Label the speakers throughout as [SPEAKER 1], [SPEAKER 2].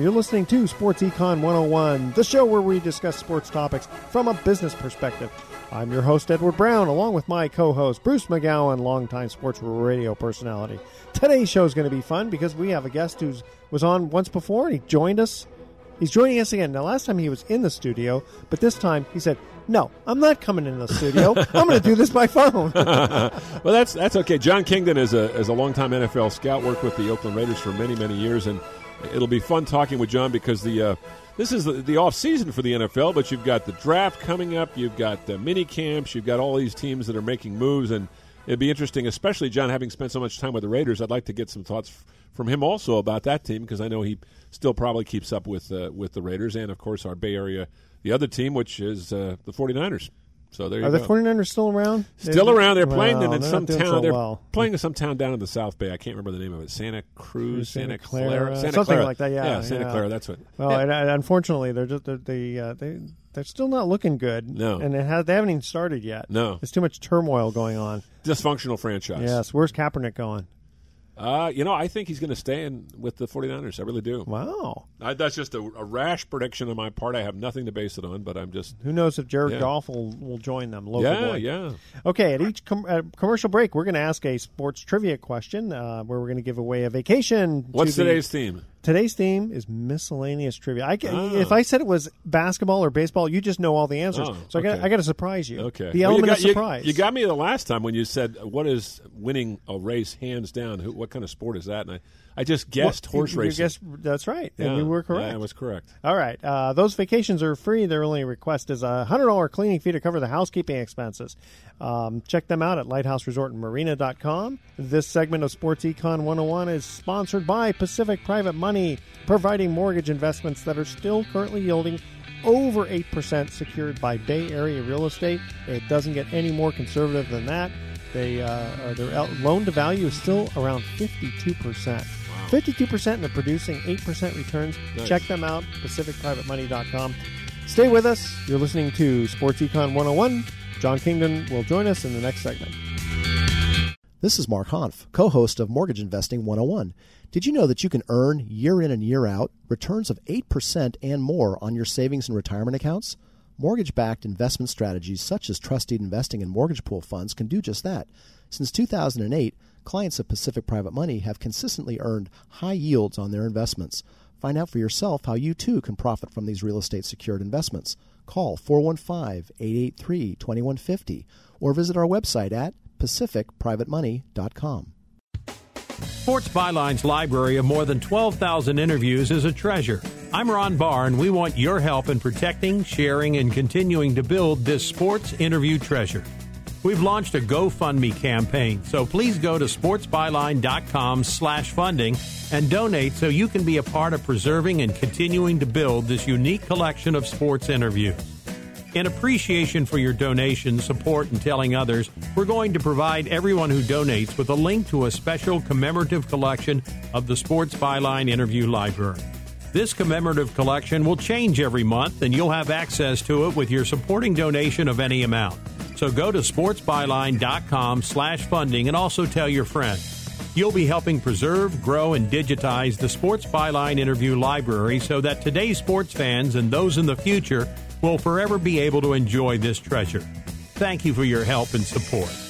[SPEAKER 1] You're listening to Sports Econ 101, the show where we discuss sports topics from a business perspective. I'm your host, Edward Brown, along with my co host, Bruce McGowan, longtime sports radio personality. Today's show is going to be fun because we have a guest who was on once before and he joined us. He's joining us again. Now, last time he was in the studio, but this time he said, No, I'm not coming in the studio. I'm going to do this by phone.
[SPEAKER 2] well, that's that's okay. John Kingdon is a is a longtime NFL scout. Worked with the Oakland Raiders for many many years, and it'll be fun talking with John because the uh, this is the, the off season for the NFL. But you've got the draft coming up. You've got the mini camps. You've got all these teams that are making moves, and it'd be interesting, especially John having spent so much time with the Raiders. I'd like to get some thoughts f- from him also about that team because I know he still probably keeps up with uh, with the Raiders and of course our Bay Area the other team, which is uh, the 49ers. So there you
[SPEAKER 1] Are
[SPEAKER 2] go.
[SPEAKER 1] the 49ers still around?
[SPEAKER 2] Still around. They're playing
[SPEAKER 1] Well,
[SPEAKER 2] in
[SPEAKER 1] they're
[SPEAKER 2] some town.
[SPEAKER 1] so
[SPEAKER 2] they're
[SPEAKER 1] well.
[SPEAKER 2] playing in some town down in the South Bay. I can't remember the name of it. Santa Cruz,
[SPEAKER 1] Santa
[SPEAKER 2] Santa,
[SPEAKER 1] Clara,
[SPEAKER 2] Clara, Santa
[SPEAKER 1] something
[SPEAKER 2] Clara.
[SPEAKER 1] like that, yeah,
[SPEAKER 2] Santa
[SPEAKER 1] yeah.
[SPEAKER 2] Clara. That's what.
[SPEAKER 1] Well,
[SPEAKER 2] Yeah.
[SPEAKER 1] and, and unfortunately, they're just they're, they uh, they they're still not looking good.
[SPEAKER 2] No.
[SPEAKER 1] and has, they haven't even started yet.
[SPEAKER 2] No.
[SPEAKER 1] there's too much turmoil going on.
[SPEAKER 2] dysfunctional franchise.
[SPEAKER 1] Yes, where's Kaepernick going?
[SPEAKER 2] Uh, you know, I think he's going to stay in with the 49ers. I really do.
[SPEAKER 1] Wow,
[SPEAKER 2] I, that's just a, a rash prediction on my part. I have nothing to base it on, but I'm just.
[SPEAKER 1] who knows if Jared
[SPEAKER 2] Yeah.
[SPEAKER 1] Goff will, will join them? Local
[SPEAKER 2] Yeah,
[SPEAKER 1] boy.
[SPEAKER 2] yeah.
[SPEAKER 1] Okay, at each com- uh, commercial break, we're going to ask a sports trivia question uh, where we're going to give away a vacation. to
[SPEAKER 2] What's
[SPEAKER 1] the-
[SPEAKER 2] today's theme?
[SPEAKER 1] Today's theme is miscellaneous trivia. I can,
[SPEAKER 2] Ah.
[SPEAKER 1] If I said it was basketball or baseball, you just know all the answers.
[SPEAKER 2] Oh,
[SPEAKER 1] so I got. I got to surprise you.
[SPEAKER 2] Okay.
[SPEAKER 1] the
[SPEAKER 2] Well,
[SPEAKER 1] element
[SPEAKER 2] got,
[SPEAKER 1] of
[SPEAKER 2] you-
[SPEAKER 1] surprise.
[SPEAKER 2] You, got me the last time when you said, "What is winning a race hands down? Who, what kind of sport is that?" And I, I just guessed
[SPEAKER 1] Well,
[SPEAKER 2] horse racing.
[SPEAKER 1] guessed- that's right, and
[SPEAKER 2] Yeah,
[SPEAKER 1] you were correct.
[SPEAKER 2] Yeah, I was correct.
[SPEAKER 1] All right. Uh, those vacations are free. Their only request is a $100 cleaning fee to cover the housekeeping expenses. Um, check them out at lighthouseresortandmarina.com. This segment of Sports Econ 101 is sponsored by Pacific Private Money, providing mortgage investments that are still currently yielding over 8% secured by Bay Area real estate. It doesn't get any more conservative than that. They, uh, uh, their loan to value is still around 52%. 52% and they're producing 8% returns.
[SPEAKER 2] Nice.
[SPEAKER 1] Check them out, pacificprivatemoney.com. Stay with us. You're listening to Sports Econ 101. John Kingdon will join us in the next segment.
[SPEAKER 3] This is Mark Hanf, co host of Mortgage Investing 101. Did you know that you can earn year in and year out returns of 8% and more on your savings and retirement accounts? Mortgage backed investment strategies such as trusted investing and mortgage pool funds can do just that. Since 2008, clients of Pacific Private Money have consistently earned high yields on their investments. Find out for yourself how you too can profit from these real estate secured investments. Call 415 883 2150 or visit our website at pacificprivatemoney.com.
[SPEAKER 4] Sports Byline's library of more than 12,000 interviews is a treasure. I'm Ron Barr, and we want your help in protecting, sharing, and continuing to build this sports interview treasure. We've launched a GoFundMe campaign, so please go to sportsbyline.com slash funding and donate so you can be a part of preserving and continuing to build this unique collection of sports interviews. In appreciation for your donation, support, and telling others, we're going to provide everyone who donates with a link to a special commemorative collection of the Sports Byline Interview Library. This commemorative collection will change every month, and you'll have access to it with your supporting donation of any amount. So go to sportsbyline.com slash funding and also tell your friends. You'll be helping preserve, grow, and digitize the Sports Byline interview library so that today's sports fans and those in the future will forever be able to enjoy this treasure. Thank you for your help and support.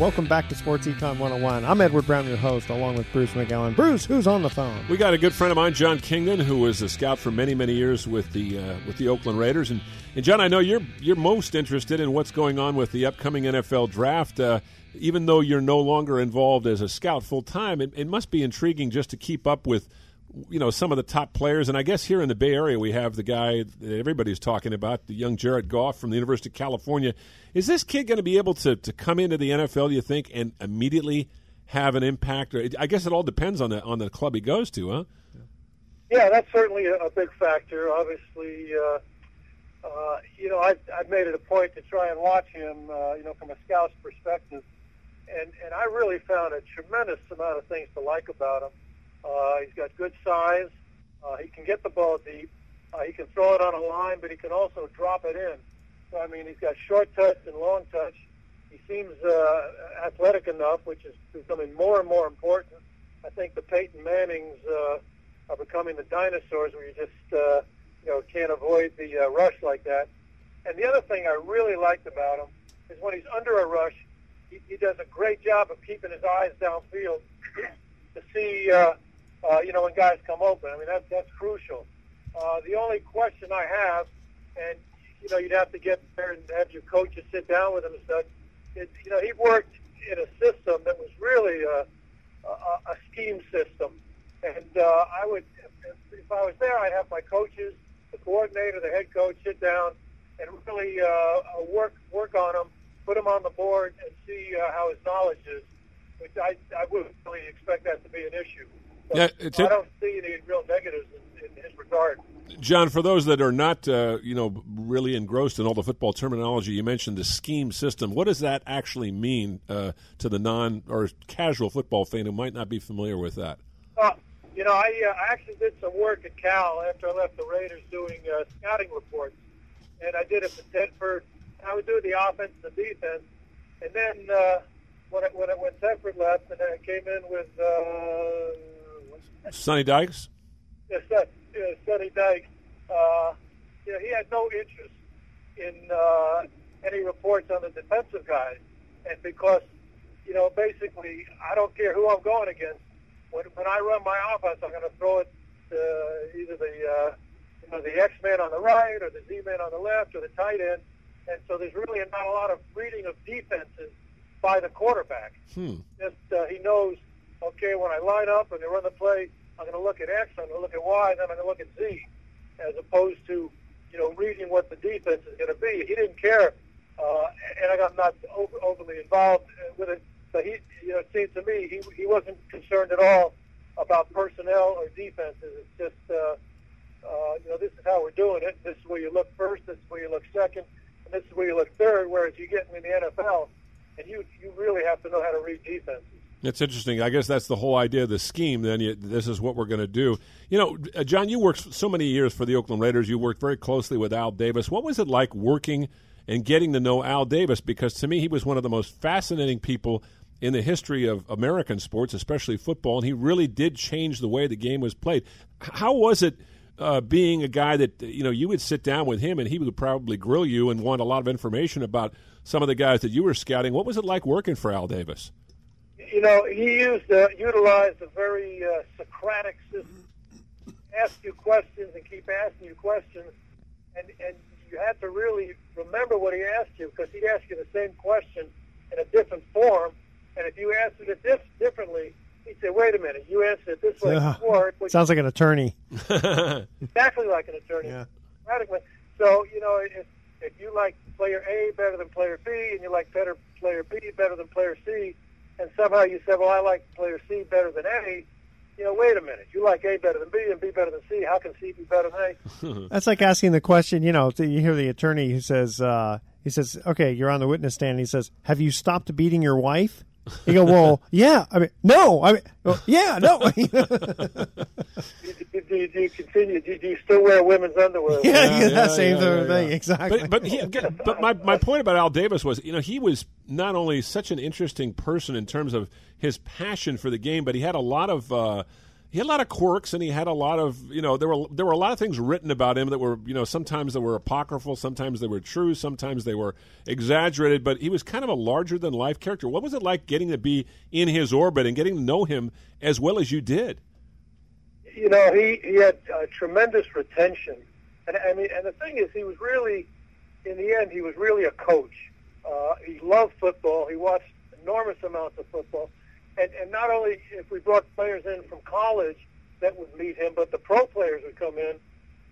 [SPEAKER 1] Welcome back to Sports Econ 101. I'm Edward Brown, your host, along with Bruce McGowan. Bruce, who's on the phone?
[SPEAKER 2] We got a good friend of mine, John Kingdon, who was a scout for many, many years with the uh, with the Oakland Raiders. And, and John, I know you're you're most interested in what's going on with the upcoming NFL draft. Uh, even though you're no longer involved as a scout full time, it, it must be intriguing just to keep up with you know some of the top players. And i guess here in the bay area we have the guy that everybody's talking about the young jared goff from the university of california. Is this kid going to be able to, to come into the nfl you think and immediately have an impact? Or i guess it all depends on the on the club he goes to huh?
[SPEAKER 5] Yeah that's certainly a, a big factor. Obviously uh, uh, you know I, i've made it a point to try and watch him uh, you know from a scout's perspective. And and i really found a tremendous amount of things to like about him uh, he's got good size. Uh, he can get the ball deep. Uh, he can throw it on a line, but he can also drop it in. So I mean, he's got short touch and long touch. He seems uh, athletic enough, which is becoming more and more important. I think the Peyton Mannings uh, are becoming the dinosaurs, where you just uh, you know can't avoid the uh, rush like that. And the other thing I really liked about him is when he's under a rush, he, he does a great job of keeping his eyes downfield to see uh, uh, you know, when guys come open. I mean, that's that's crucial. Uh, the only question I have, and you know, you'd have to get there and have your coaches sit down with him and stuff. Is, you know, he worked in a system that was really a, a, a scheme system, and uh, I would, if, I was there, I'd have my coaches, the coordinator, the head coach, sit down and really uh, uh work work on him, put him on the board, and see uh, how his knowledge is. Which I I would really expect that to be an issue.
[SPEAKER 2] Yeah,
[SPEAKER 5] I don't see any real negatives in, in his regard.
[SPEAKER 2] John, for those that are not, uh, you know, really engrossed in all the football terminology, you mentioned the scheme system. What does that actually mean uh, to the non or casual football fan who might not be familiar with that?
[SPEAKER 5] Uh, you know, I, uh, I actually did some work at Cal after I left the Raiders doing uh, scouting reports, and I did it for Tedford. I would do the offense and the defense, and then uh, when it, when it, when Tedford left, and then I came in with.
[SPEAKER 2] Sonny Dykes?
[SPEAKER 5] Yes, that, yeah, Sonny Dykes. Uh, know, he had no interest in uh, any reports on the defensive guys. And because, you know, basically, I don't care who I'm going against. When, when I run my offense, I'm going to throw it to either the, uh, you know, the X-man on the right or the Z-man on the left or the tight end. And so there's really not a lot of reading of defenses by the quarterback.
[SPEAKER 2] Hmm.
[SPEAKER 5] Just uh, he knows – okay, when I line up and they run the play, I'm going to look at X, I'm going to look at Y, and then I'm going to look at Z, as opposed to you know, reading what the defense is going to be. He didn't care, uh, and I got not over, overly involved with it. But he, you know, it seems to me he he wasn't concerned at all about personnel or defenses. It's just, uh, uh, you know, this is how we're doing it. This is where you look first. This is where you look second, and this is where you look third. Whereas you get in the NFL, and you you really have to know how to read defenses.
[SPEAKER 2] It's interesting. I guess that's the whole idea of the scheme. Then you, this is what we're going to do. You know, uh, John, you worked so many years for the Oakland Raiders. You worked very closely with Al Davis. What was it like working and getting to know Al Davis? Because to me, he was one of the most fascinating people in the history of American sports, especially football, and he really did change the way the game was played. How was it? Uh, being a guy that you know you would sit down with him and he would probably grill you and want a lot of information about some of the guys that you were scouting. What was it like working for Al Davis?
[SPEAKER 5] You know, he used uh, utilized a very uh, Socratic system. Ask you questions and keep asking you questions, and and you had to really remember what he asked you because he'd ask you the same question in a different form, and if you answered it dif- differently, he'd say, "Wait a minute, you answered it this way
[SPEAKER 1] Ugh.
[SPEAKER 5] before." which-
[SPEAKER 1] Sounds like an attorney.
[SPEAKER 5] exactly like an attorney.
[SPEAKER 1] Yeah.
[SPEAKER 5] Radically. So you know, if if you like player A better than player B, and you like better player B better than player C, and somehow you said, well, I like player C better than A. You know, wait a minute. You like A better than B and B better than C. How can C be better than A?
[SPEAKER 1] That's like asking the question. You know, you hear the attorney who says, uh, "He says, okay, you're on the witness stand." And he says, "Have you stopped beating your wife?" You go, "Well, yeah." I mean, no. I mean, well, yeah, no.
[SPEAKER 5] do, do, do, do you continue? Do, do you still wear women's underwear?
[SPEAKER 1] yeah, yeah,
[SPEAKER 2] yeah,
[SPEAKER 1] that same
[SPEAKER 2] yeah,
[SPEAKER 1] sort
[SPEAKER 2] yeah,
[SPEAKER 1] of thing.
[SPEAKER 2] yeah.
[SPEAKER 1] Exactly.
[SPEAKER 2] But but he, but my my point about Al Davis was, you know, he was not only such an interesting person in terms of his passion for the game, but he had a lot of. Uh, he had a lot of quirks, and he had a lot of, you know, there were there were a lot of things written about him that were, you know, sometimes they were apocryphal, sometimes they were true, sometimes they were exaggerated. But he was kind of a larger than life character. What was it like getting to be in his orbit and getting to know him as well as you did?
[SPEAKER 5] you know, he he had uh, tremendous retention, and I mean, and the thing is, he was really, in the end, he was really a coach. Uh, he loved football. He watched enormous amounts of football, and and not only if we brought players in from college that would meet him, but the pro players would come in,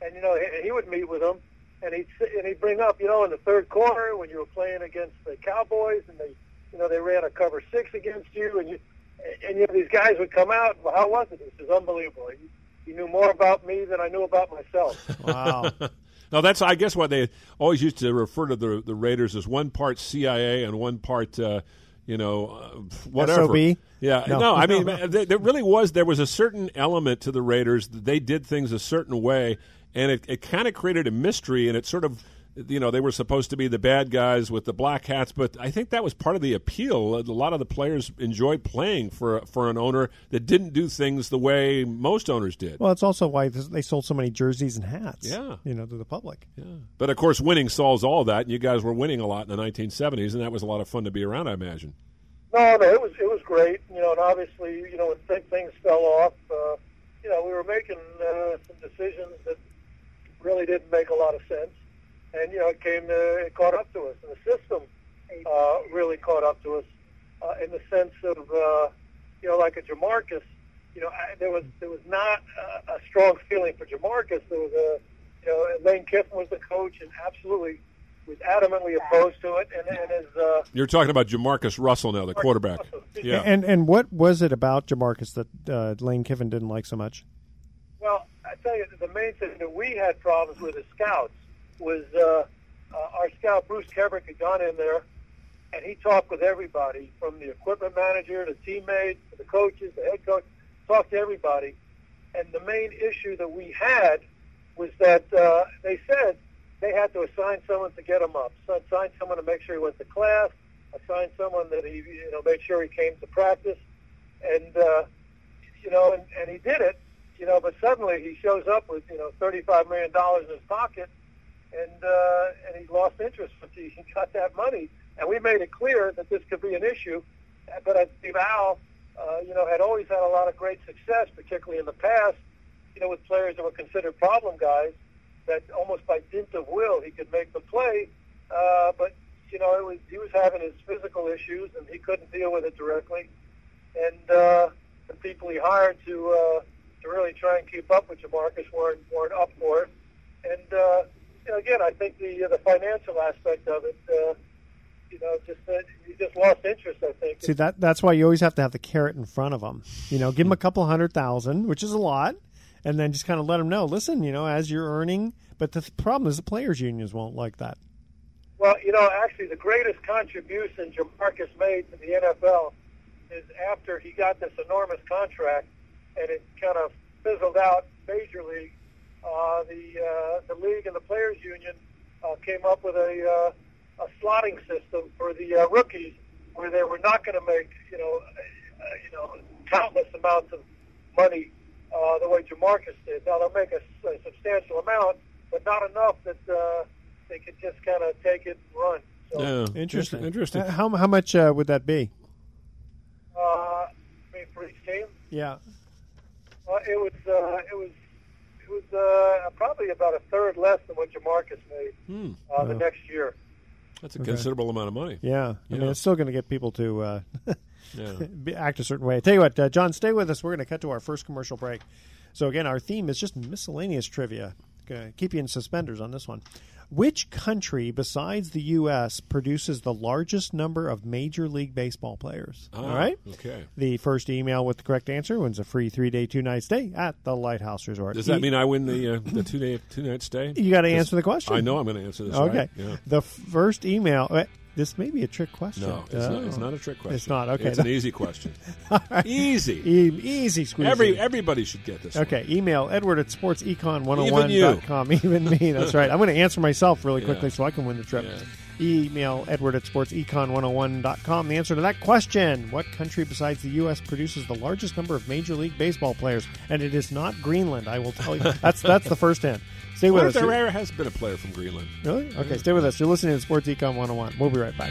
[SPEAKER 5] and you know, he, he would meet with them, and he'd sit- and he'd bring up, you know, in the third quarter when you were playing against the Cowboys, and they, you know, they ran a cover six against you, and you. And you know these guys would come out. Well, how was it? This is unbelievable. He, he knew more about me than I knew about myself.
[SPEAKER 1] wow.
[SPEAKER 2] No, that's I guess what they always used to refer to the the Raiders as one part CIA and one part, uh, you know, uh, whatever.
[SPEAKER 1] SOB?
[SPEAKER 2] Yeah, no,
[SPEAKER 1] No.
[SPEAKER 2] I mean, there, there really was there was a certain element to the Raiders. They did things a certain way, and it, it kind of created a mystery, and it sort of. You know, they were supposed to be the bad guys with the black hats, but I think that was part of the appeal. A lot of the players enjoyed playing for for an owner that didn't do things the way most owners did.
[SPEAKER 1] Well, it's also why they sold so many jerseys and hats.
[SPEAKER 2] Yeah.
[SPEAKER 1] You know, to the public.
[SPEAKER 2] Yeah. But of course, winning solves all that, and you guys were winning a lot in the 1970s, and that was a lot of fun to be around, I imagine.
[SPEAKER 5] No, no, it was it was great. You know, and obviously, you know, when th- things fell off, uh, you know, we were making uh, some decisions that really didn't make a lot of sense, and you know, it came to it caught up to us, and the system uh, really caught up to us uh, in the sense of uh, you know, like a JaMarcus. You know, I, there was there was not a, a strong feeling for JaMarcus. There was a you know, Lane Kiffin was the coach, and absolutely was adamantly opposed to it, and, and as uh,
[SPEAKER 2] You're talking about JaMarcus Russell now, the quarterback. Yeah.
[SPEAKER 1] And and what was it about JaMarcus that uh, Lane Kiffin didn't like so much?
[SPEAKER 5] Well, I tell you, the main thing that we had problems with as scouts was uh, uh, our scout Bruce Kebric had gone in there, and he talked with everybody from the equipment manager to teammates to the coaches, the head coach, talked to everybody. And the main issue that we had was that uh, they said they had to assign someone to get him up, so assign someone to make sure he went to class, assign someone that he, you know, made sure he came to practice, and uh, you know, and, and he did it, you know, but suddenly he shows up with you know thirty-five million dollars in his pocket, and uh, and he lost interest once he got that money, and we made it clear that this could be an issue, but I believe Al, uh, you know, had always had a lot of great success, particularly in the past, you know, with players that were considered problem guys, that almost by dint of will he could make them play, uh, but you know, it was he was having his physical issues and he couldn't deal with it directly, and uh, the people he hired to uh, to really try and keep up with JaMarcus weren't weren't up for it, and uh, you know, again, I think the uh, the financial aspect of it, uh, you know, just uh, you just lost interest. I think.
[SPEAKER 1] See that that's why you always have to have the carrot in front of them. You know, give them a couple hundred thousand, which is a lot, and then just kind of let them know. Listen, you know, as you're earning, but the problem is the players' unions won't like that.
[SPEAKER 5] Well, you know, actually, the greatest contribution JaMarcus made to the NFL is after he got this enormous contract, and it kind of fizzled out Major League. Uh, the uh, the league and the players' union uh, came up with a uh, a slotting system for the uh, rookies, where they were not going to make you know uh, you know countless amounts of money uh, the way JaMarcus did. Now they'll make a, a substantial amount, but not enough that uh, they could just kind of take it and run. So,
[SPEAKER 2] Yeah,
[SPEAKER 1] Interesting.
[SPEAKER 2] Interesting.
[SPEAKER 1] How how much uh, would that be?
[SPEAKER 5] uh, I mean, for each team,
[SPEAKER 1] Yeah.
[SPEAKER 5] uh, it was uh, it was it was uh, probably about a third less than what JaMarcus made
[SPEAKER 2] Hmm.
[SPEAKER 5] uh, the next year.
[SPEAKER 2] That's a considerable amount of money.
[SPEAKER 1] Yeah, I mean, it's still going to get people to uh,
[SPEAKER 2] Yeah.
[SPEAKER 1] act a certain way. I tell you what, uh, John, stay with us. We're going to cut to our first commercial break. So again, our theme is just miscellaneous trivia. Gonna keep you in suspenders on this one. Which country besides the U.S. produces the largest number of Major League Baseball players?
[SPEAKER 2] Ah,
[SPEAKER 1] All right.
[SPEAKER 2] Okay.
[SPEAKER 1] The first email with the correct answer wins a free three-day, two-night stay at the Lighthouse Resort.
[SPEAKER 2] Does that
[SPEAKER 1] E-
[SPEAKER 2] mean I win the uh, the two day two night stay?
[SPEAKER 1] You got
[SPEAKER 2] to
[SPEAKER 1] answer the question.
[SPEAKER 2] I know I'm going to answer this.
[SPEAKER 1] Okay.
[SPEAKER 2] right. Yeah.
[SPEAKER 1] The first email. This may be a trick question.
[SPEAKER 2] No, it's, not, it's
[SPEAKER 1] Oh.
[SPEAKER 2] not a trick question.
[SPEAKER 1] It's not. Okay.
[SPEAKER 2] It's an easy question. Easy.
[SPEAKER 1] E- easy squeeze.
[SPEAKER 2] Every everybody should get this. one.
[SPEAKER 1] Okay, email edward at sportsecon101.com. Even, me, that's right. I'm going to answer myself really quickly
[SPEAKER 2] Yeah.
[SPEAKER 1] so I can win the trip.
[SPEAKER 2] Yeah.
[SPEAKER 1] Email edward at sportsecon101.com. The answer to that question What country besides the U.S. produces the largest number of Major League Baseball players? And it is not Greenland, I will tell you. That's, that's the first hint. Stay with us.
[SPEAKER 2] if there
[SPEAKER 1] You're-
[SPEAKER 2] ever has been a player from Greenland?
[SPEAKER 1] Really? Okay, stay with us. You're listening to Sports Econ 101. We'll be right back.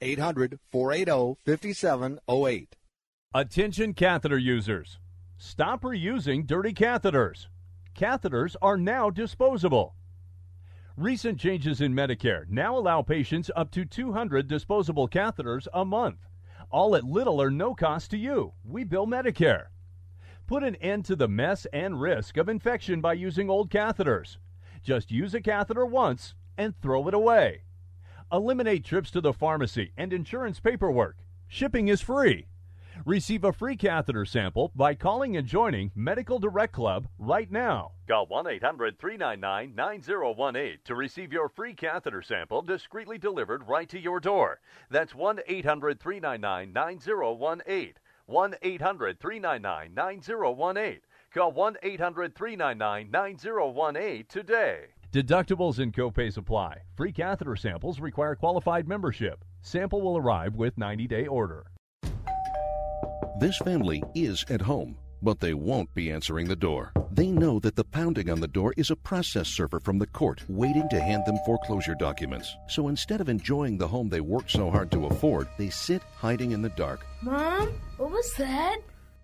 [SPEAKER 6] 800 480 5708.
[SPEAKER 7] Attention catheter users. Stop reusing dirty catheters. Catheters are now disposable. Recent changes in Medicare now allow patients up to 200 disposable catheters a month, all at little or no cost to you. We bill Medicare. Put an end to the mess and risk of infection by using old catheters. Just use a catheter once and throw it away. Eliminate trips to the pharmacy and insurance paperwork. Shipping is free. Receive a free catheter sample by calling and joining Medical Direct Club right now. Call 1 800 399 9018 to receive your free catheter sample discreetly delivered right to your door. That's 1 800 399 9018. 1 800 399 9018. Call 1 800 399 9018 today. Deductibles and copays apply. Free catheter samples require qualified membership. Sample will arrive with 90 day order.
[SPEAKER 8] This family is at home, but they won't be answering the door. They know that the pounding on the door is a process server from the court waiting to hand them foreclosure documents. So instead of enjoying the home they worked so hard to afford, they sit hiding in the dark.
[SPEAKER 9] Mom, what was that?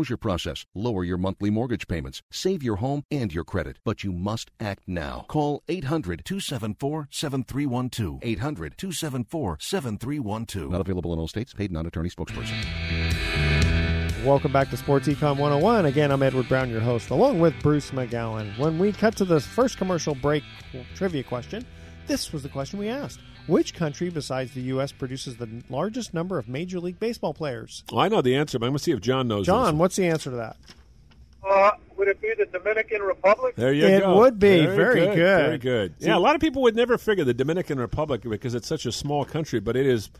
[SPEAKER 8] foreclosure process, lower your monthly mortgage payments, save your home and your credit. But you must act now. Call 800 274 7312. 800 274 7312. Not available in all states. Paid non attorney spokesperson.
[SPEAKER 1] Welcome back to Sports Econ 101. Again, I'm Edward Brown, your host, along with Bruce McGowan. When we cut to the first commercial break trivia question, this was the question we asked. Which country besides the U.S. produces the largest number of Major League Baseball players?
[SPEAKER 2] Well, I know the answer, but I'm going to see if John knows.
[SPEAKER 1] John, what's the answer to that?
[SPEAKER 5] Uh, would it be the Dominican Republic?
[SPEAKER 2] There you
[SPEAKER 1] it
[SPEAKER 2] go.
[SPEAKER 1] It would be.
[SPEAKER 2] Very,
[SPEAKER 1] Very
[SPEAKER 2] good,
[SPEAKER 1] good.
[SPEAKER 2] Very good.
[SPEAKER 1] See-
[SPEAKER 2] yeah, a lot of people would never figure the Dominican Republic because it's such a small country, but it is.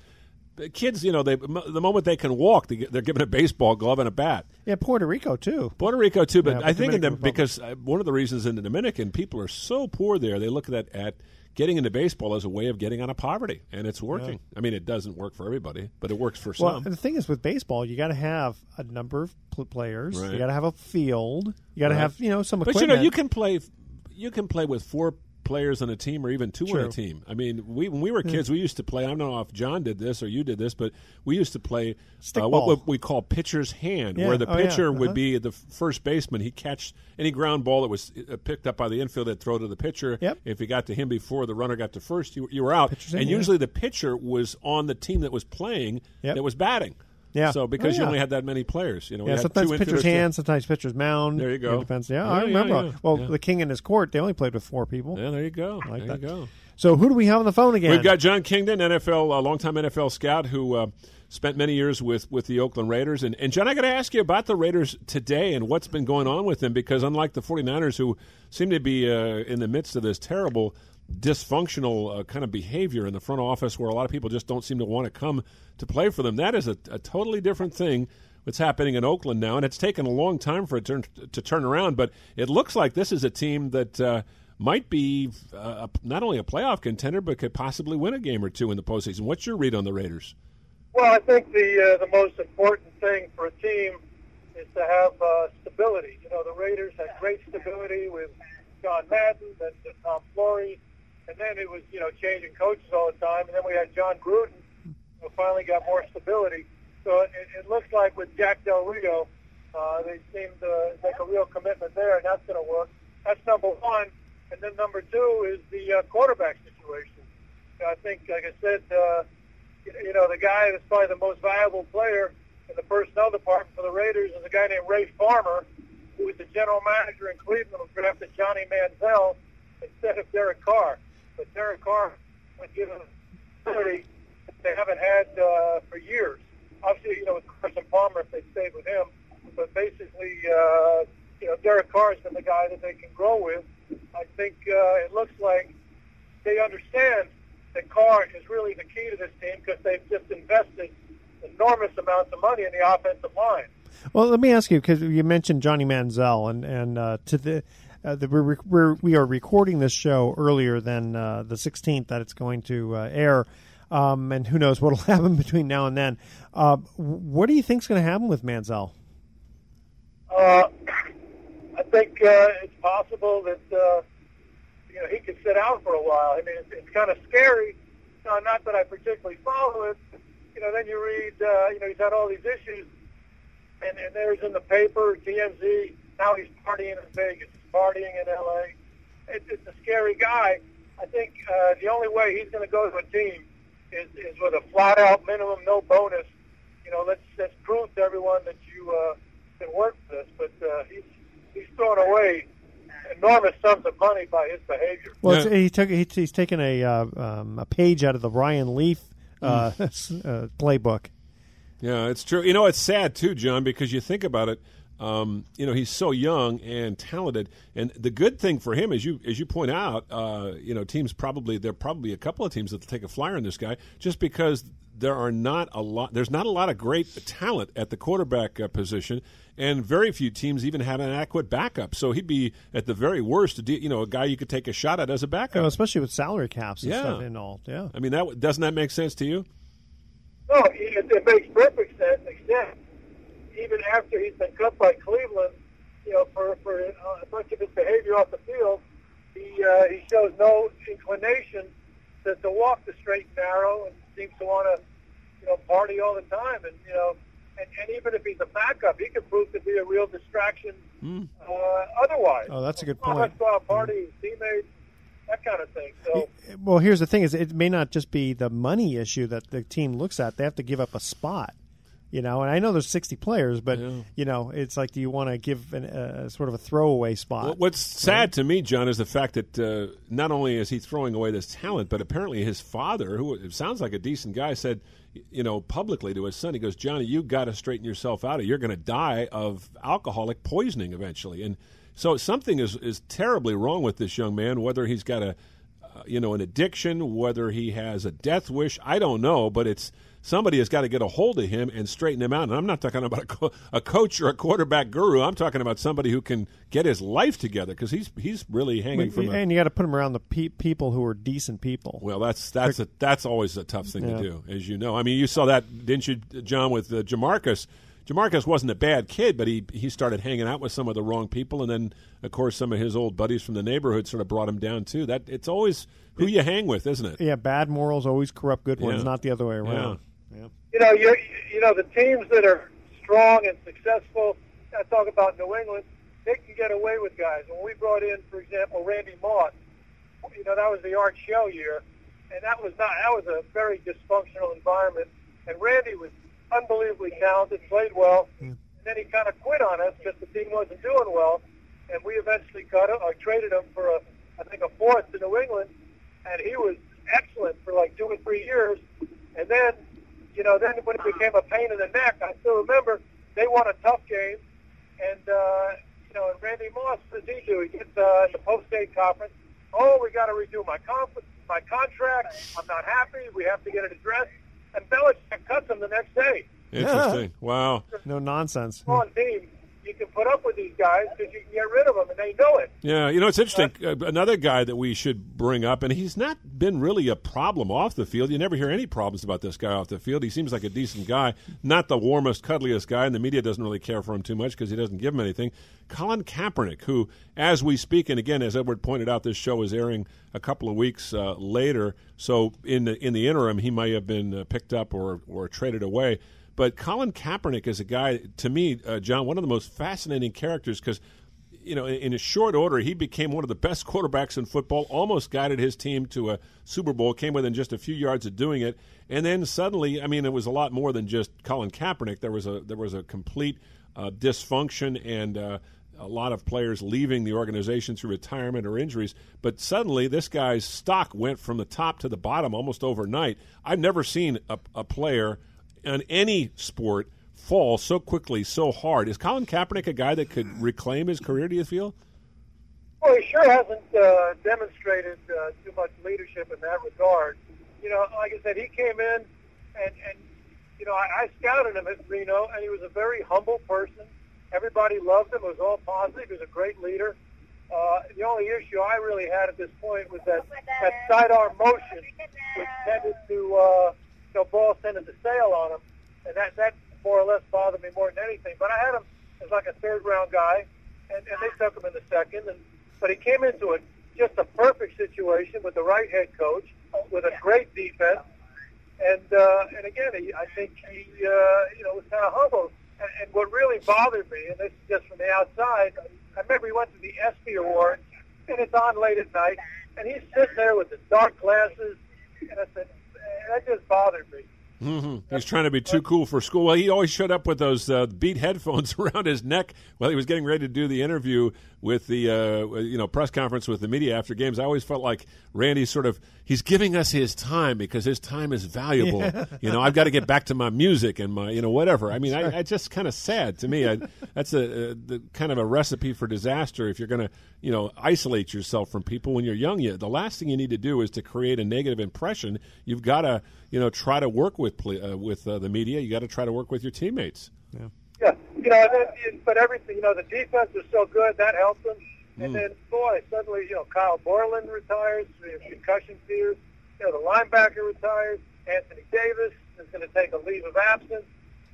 [SPEAKER 2] Kids, you know, they the moment they can walk, they get- they're given a baseball glove and a bat.
[SPEAKER 1] Yeah, Puerto Rico too.
[SPEAKER 2] Puerto Rico too, but
[SPEAKER 1] Yeah,
[SPEAKER 2] I think in the,
[SPEAKER 1] Republic.
[SPEAKER 2] because uh, one of the reasons in the Dominican people are so poor there, they look at that at getting into baseball as a way of getting out of poverty, and it's working. I mean, it doesn't work for everybody, but it works for
[SPEAKER 1] Well,
[SPEAKER 2] some.
[SPEAKER 1] the thing is with baseball, you got to have a number of pl- players.
[SPEAKER 2] Right.
[SPEAKER 1] You got to have a field. You got to
[SPEAKER 2] Right.
[SPEAKER 1] have you know some
[SPEAKER 2] But
[SPEAKER 1] equipment.
[SPEAKER 2] you know, you can play. You can play with four players on a team, or even two on a team. I mean, we when we were kids, we used to play. I don't know if John did this or you did this, but we used to play uh, what, we call pitcher's hand,
[SPEAKER 1] Yeah.
[SPEAKER 2] where the
[SPEAKER 1] Oh, yeah.
[SPEAKER 2] pitcher would
[SPEAKER 1] Uh-huh.
[SPEAKER 2] be the first baseman. He catch any ground ball that was uh, picked up by the infield, that throw to the pitcher.
[SPEAKER 1] Yep.
[SPEAKER 2] If he got to him before the runner got to first, you, you were out.
[SPEAKER 1] Pitcher's
[SPEAKER 2] and
[SPEAKER 1] hand, yeah.
[SPEAKER 2] usually the pitcher was on the team that was playing
[SPEAKER 1] Yep.
[SPEAKER 2] that was batting.
[SPEAKER 1] Yeah.
[SPEAKER 2] So because
[SPEAKER 1] Oh,
[SPEAKER 2] you only had that many players, you know,
[SPEAKER 1] yeah, sometimes pitcher's hand, sometimes pitcher's mound.
[SPEAKER 2] There you go.
[SPEAKER 1] It depends. Yeah,
[SPEAKER 2] Yeah,
[SPEAKER 1] I
[SPEAKER 2] yeah,
[SPEAKER 1] remember.
[SPEAKER 2] yeah.
[SPEAKER 1] Well,
[SPEAKER 2] Yeah.
[SPEAKER 1] the king and his court, they only played with four people.
[SPEAKER 2] Yeah, there you go.
[SPEAKER 1] like
[SPEAKER 2] there
[SPEAKER 1] that.
[SPEAKER 2] you go.
[SPEAKER 1] So who do we have on the phone again?
[SPEAKER 2] We've got John Kingdon, NFL, a longtime NFL scout who uh, spent many years with, with the Oakland Raiders. And, and John, I got to ask you about the Raiders today and what's been going on with them because unlike the 49ers, who seem to be uh, in the midst of this terrible dysfunctional uh, kind of behavior in the front office where a lot of people just don't seem to want to come to play for them, that is a, a totally different thing. What's happening in Oakland now, and it's taken a long time for it turn, to turn around. But it looks like this is a team that uh, might be uh, not only a playoff contender, but could possibly win a game or two in the postseason. What's your read on the Raiders?
[SPEAKER 5] Well, I think the uh, the most important thing for a team is to have uh, stability. You know, the Raiders had great stability with John Madden, and Tom Flores, and then it was you know changing coaches all the time, and then we had Jon Gruden, who finally got more stability. So it, it looks like with Jack Del Rio, uh, they seem to make a real commitment there, and that's going to work. That's number one, and then number two is the uh, quarterback situation. I think, like I said. Uh, you know, the guy that's probably the most valuable player in the personnel department for the Raiders is a guy named Ray Farmer, who was the general manager in Cleveland, who drafted Johnny Manziel instead of Derek Carr. But Derek Carr was given authority they haven't had uh, for years. Obviously, you know, with Carson Palmer, if they stayed with him, but basically, uh, you know, Derek Carr has been the guy that they can grow with. I think uh, it looks like they understand that Carr is really the key to this team because they've just invested enormous amounts of money in the offensive line.
[SPEAKER 1] Well, let me ask you because you mentioned Johnny Manziel, and and uh, to the. Uh, the, we're, we're, we are recording this show earlier than uh, the 16th that it's going to uh, air, um, and who knows what will happen between now and then. Uh, what do you think is going to happen with Manziel?
[SPEAKER 5] Uh, I think uh, it's possible that you know he could sit out for a while. I mean, it's, it's kind of scary. No, not that I particularly follow it. You know, then you read, you know, he's had all these issues, and, and there's in the paper, TMZ. Now he's partying in Vegas, partying in LA. It, it's a scary guy. I think uh, the only way he's going to go to a team is, is with a flat-out minimum, no bonus. You know, let's let's prove to everyone that you uh, can work for this. But uh, he's he's throwing away enormous sums of money by his behavior.
[SPEAKER 1] Well, it's, he took he, he's taken a uh, um, a page out of the Ryan Leaf uh, uh, playbook.
[SPEAKER 2] Yeah, it's true. You know, it's sad too, John, because you think about it. Um, you know, he's so young and talented, and the good thing for him, as you as you point out, uh, you know, teams probably there are probably a couple of teams that will take a flyer on this guy just because there are not a lot. There's not a lot of great talent at the quarterback uh, position, and very few teams even have an adequate backup. So he'd be at the very worst, to, you know, a guy you could take a shot at as a backup,
[SPEAKER 1] You know, especially with salary caps and
[SPEAKER 2] Yeah.
[SPEAKER 1] stuff and all. Yeah.
[SPEAKER 2] I mean, that doesn't that make sense to you?
[SPEAKER 5] No, it, it makes perfect sense. Except even after he's been cut by Cleveland, you know, for for uh, a bunch of his behavior off the field, he uh, he shows no inclination to, to walk the straight and narrow, and seems to want to, you know, party all the time. And you know, and, and even if he's a backup, he can prove to be a real distraction.
[SPEAKER 2] Hmm.
[SPEAKER 5] Uh, otherwise,
[SPEAKER 1] Oh, that's a good point.
[SPEAKER 5] let's go out party, teammates, that kind of thing. So.
[SPEAKER 1] Well, here's the thing: is it may not just be the money issue that the team looks at; they have to give up a spot. You know, and I know there's 60 players, but you know, it's like, do you want to give an, uh, sort of a throwaway spot?
[SPEAKER 2] Well, What's sad to me, John, is the fact that uh, not only is he throwing away this talent, but apparently his father, who it sounds like a decent guy, said, you know, publicly to his son, he goes, "Johnny, you got to straighten yourself out. Or you're going to die of alcoholic poisoning eventually." And so something is is terribly wrong with this young man. Whether he's got a, uh, you know, an addiction, whether he has a death wish, I don't know, but it's somebody has got to get a hold of him and straighten him out. And I'm not talking about a, co- a coach or a quarterback guru. I'm talking about somebody who can get his life together because he's he's really hanging from. A,
[SPEAKER 1] and you got to put him around the pe- people who are decent people.
[SPEAKER 2] well, that's that's a, that's always a tough thing
[SPEAKER 1] Yeah.
[SPEAKER 2] to do, as you know. I mean, you saw that, didn't you, John, with uh, JaMarcus? JaMarcus wasn't a bad kid, but he he started hanging out with some of the wrong people, and then of course some of his old buddies from the neighborhood sort of brought him down too. That it's always who you hang with, isn't it?
[SPEAKER 1] Yeah, bad morals always corrupt good ones,
[SPEAKER 2] Yeah.
[SPEAKER 1] not the other way around. Yeah.
[SPEAKER 5] You know, you you know the teams that are strong and successful. I talk about New England. They can get away with guys. When we brought in, for example, Randy Moss, you know that was the Art Shell year, and that was not that was a very dysfunctional environment. And Randy was unbelievably talented, played well, and then he kind of quit on us because the team wasn't doing well, and we eventually cut him or traded him for a I think a fourth to New England, and he was excellent for like two or three years, and then you know, then when it became a pain in the neck, I still remember they won a tough game, and uh, you know, and Randy Moss, what does he do? He gets uh, the post-state conference. Oh, we got to redo my conf- my contract. I'm not happy. We have to get it addressed. And Belichick cuts him the next day.
[SPEAKER 2] Interesting. Wow.
[SPEAKER 1] No nonsense.
[SPEAKER 5] Small team, you can put up with these guys because you can get rid of them, and they know it.
[SPEAKER 2] Yeah, you know it's interesting. Uh, another guy that we should bring up, and he's not been really a problem off the field. You never hear any problems about this guy off the field. He seems like a decent guy, not the warmest, cuddliest guy, and the media doesn't really care for him too much because he doesn't give him anything. Colin Kaepernick, who, as we speak, and again, as Edward pointed out, this show is airing a couple of weeks uh, later, so in the in the interim, he may have been uh, picked up or or traded away. But Colin Kaepernick is a guy, to me, uh, John, one of the most fascinating characters because you know, in, in a short order, he became one of the best quarterbacks in football. Almost guided his team to a Super Bowl. Came within just a few yards of doing it, and then suddenly, I mean, it was a lot more than just Colin Kaepernick. There was a there was a complete uh, dysfunction and. Uh, a lot of players leaving the organization through retirement or injuries, but suddenly this guy's stock went from the top to the bottom almost overnight. I've never seen a, a player in any sport fall so quickly, so hard. Is Colin Kaepernick a guy that could reclaim his career? Do you feel?
[SPEAKER 5] Well, he sure hasn't uh, demonstrated uh, too much leadership in that regard. You know, like I said, he came in and, and you know, I, I scouted him at Reno, and he was a very humble person. Everybody loved him. It was all positive. He was a great leader. Uh, the only issue I really had at this point was that, that sidearm motion, which tended to, uh, you know, balls tended to sail on him, and that, that more or less bothered me more than anything. But I had him as like a third round guy, and, and they took him in the second. And but he came into it just a perfect situation with the right head coach, with a great defense, and uh, and again, he, I think he uh, you know was kind of humble. And, and what really bothered me, and this is just from the outside, I remember he went to the ESPY Awards, and it's on late at night, and he's sitting there with his dark glasses, and I said, "Eh, that just bothered me.
[SPEAKER 2] Mm-hmm. He's trying to be too cool for school. Well, he always showed up with those uh, beat headphones around his neck while he was getting ready to do the interview with the uh, you know press conference with the media after games. I always felt like Randy sort of he's giving us his time because his time is valuable.
[SPEAKER 10] Yeah.
[SPEAKER 2] You know, I've got to get back to my music and my you know whatever. I mean, I, I just kind of sad to me. I, that's a, a the kind of a recipe for disaster if you're going to you know isolate yourself from people when you're young. You, the last thing you need to do is to create a negative impression. You've got to you know try to work with pl- uh, with uh, the media. You got to try to work with your teammates.
[SPEAKER 1] Yeah.
[SPEAKER 5] Yeah, you know, and then, but everything, you know, the defense is so good that helps them. And
[SPEAKER 2] Mm.
[SPEAKER 5] then, boy, suddenly, you know, Kyle Borland retires, we have concussion fears. You know, the linebacker retires. Anthony Davis is going to take a leave of absence.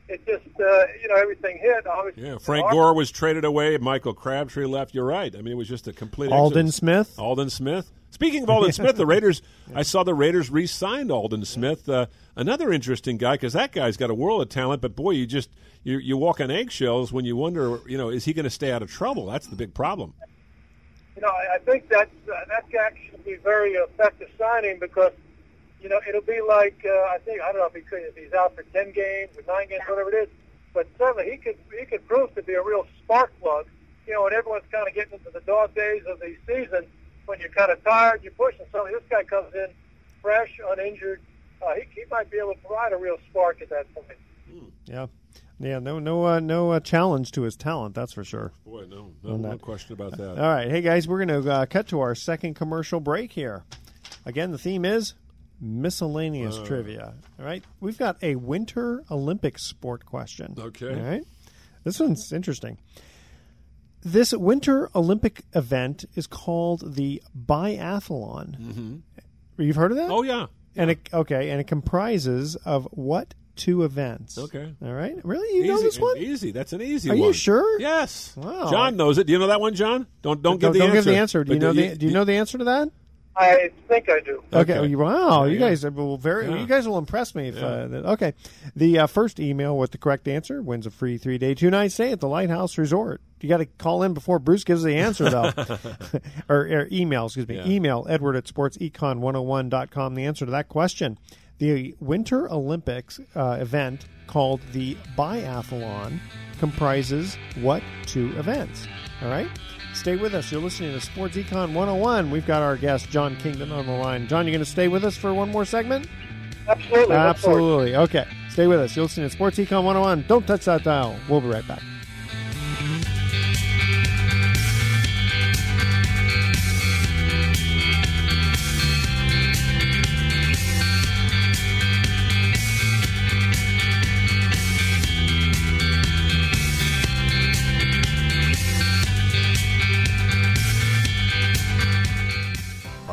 [SPEAKER 5] It just, uh, you know, everything hit. Obviously,
[SPEAKER 2] Yeah, Frank Gore was traded away. Michael Crabtree left. You're right. I mean, it was just a complete
[SPEAKER 1] Aldon
[SPEAKER 2] exodus.
[SPEAKER 1] Smith?
[SPEAKER 2] Aldon Smith. Speaking of Aldon Smith, the Raiders, I saw the Raiders re signed Aldon Smith. Uh, another interesting guy because that guy's got a world of talent, but boy, you just you, you walk on eggshells when you wonder, you know, is he going to stay out of trouble? That's the big problem.
[SPEAKER 5] You know, I, I think that uh, that could actually be very effective signing because you know it'll be like uh, I think I don't know if he could if he's out for ten games or nine games, whatever it is, but certainly he could he could prove to be a real spark plug. You know, when everyone's kind of getting into the dog days of the season, when you're kind of tired, you're pushing something. This guy comes in fresh, uninjured. Uh, he, he might be able to provide a real spark at that point.
[SPEAKER 1] Yeah. Yeah, no, no, uh, no uh, challenge to his talent. That's for sure.
[SPEAKER 2] Boy, no, no, no question about that.
[SPEAKER 1] All right, hey guys, we're going to uh, cut to our second commercial break here. Again, the theme is miscellaneous
[SPEAKER 2] Uh.
[SPEAKER 1] trivia. All right, we've got a Winter Olympic sport question.
[SPEAKER 2] Okay.
[SPEAKER 1] All right, this one's interesting. This Winter Olympic event is called the biathlon.
[SPEAKER 2] Mm-hmm.
[SPEAKER 1] You've heard of that?
[SPEAKER 2] Oh yeah.
[SPEAKER 1] And it, okay, and it comprises of what two events?
[SPEAKER 2] Okay.
[SPEAKER 1] All right. Really, you
[SPEAKER 2] easy,
[SPEAKER 1] know this one?
[SPEAKER 2] Easy. That's an easy
[SPEAKER 1] Are
[SPEAKER 2] one.
[SPEAKER 1] you sure?
[SPEAKER 2] Yes.
[SPEAKER 1] Wow.
[SPEAKER 2] John knows it. Do you know that one, John? Don't don't give the
[SPEAKER 1] don't
[SPEAKER 2] answer.
[SPEAKER 1] give the answer. Do you
[SPEAKER 2] But
[SPEAKER 1] know the Do you know the answer to that?
[SPEAKER 5] I think I do.
[SPEAKER 1] Okay.
[SPEAKER 2] Okay.
[SPEAKER 1] Wow. You
[SPEAKER 2] yeah.
[SPEAKER 1] guys will very.
[SPEAKER 2] Yeah.
[SPEAKER 1] You guys will impress me. If,
[SPEAKER 2] Yeah.
[SPEAKER 1] uh, that- okay. The uh, first email with the correct answer wins a free three day two night stay at the Lighthouse Resort. You got to call in before Bruce gives the answer though, or, or email. Excuse me.
[SPEAKER 2] Yeah.
[SPEAKER 1] Email Edward at sportsecon101.com. The answer to that question. The Winter Olympics uh, event called the biathlon comprises what two events? All right. Stay with us. You're listening to Sports Econ 101. We've got our guest, John Kingdon, on the line. John, you're going to stay with us for one more segment?
[SPEAKER 5] Absolutely.
[SPEAKER 1] Absolutely. Okay. Stay with us. You're listening to Sports Econ 101. Don't touch that dial. We'll be right back.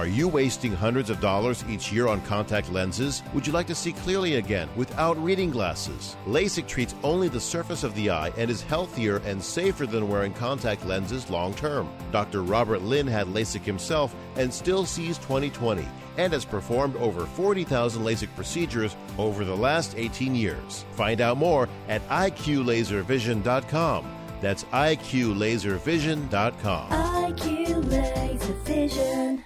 [SPEAKER 10] Are you wasting hundreds of dollars each year on contact lenses? Would you like to see clearly again without reading glasses? LASIK treats only the surface of the eye and is healthier and safer than wearing contact lenses long term. Dr. Robert Lynn had LASIK himself and still sees 2020 and has performed over 40,000 LASIK procedures over the last 18 years. Find out more at iqlaservision.com. That's iqlaservision.com.
[SPEAKER 9] IQ Laser Vision.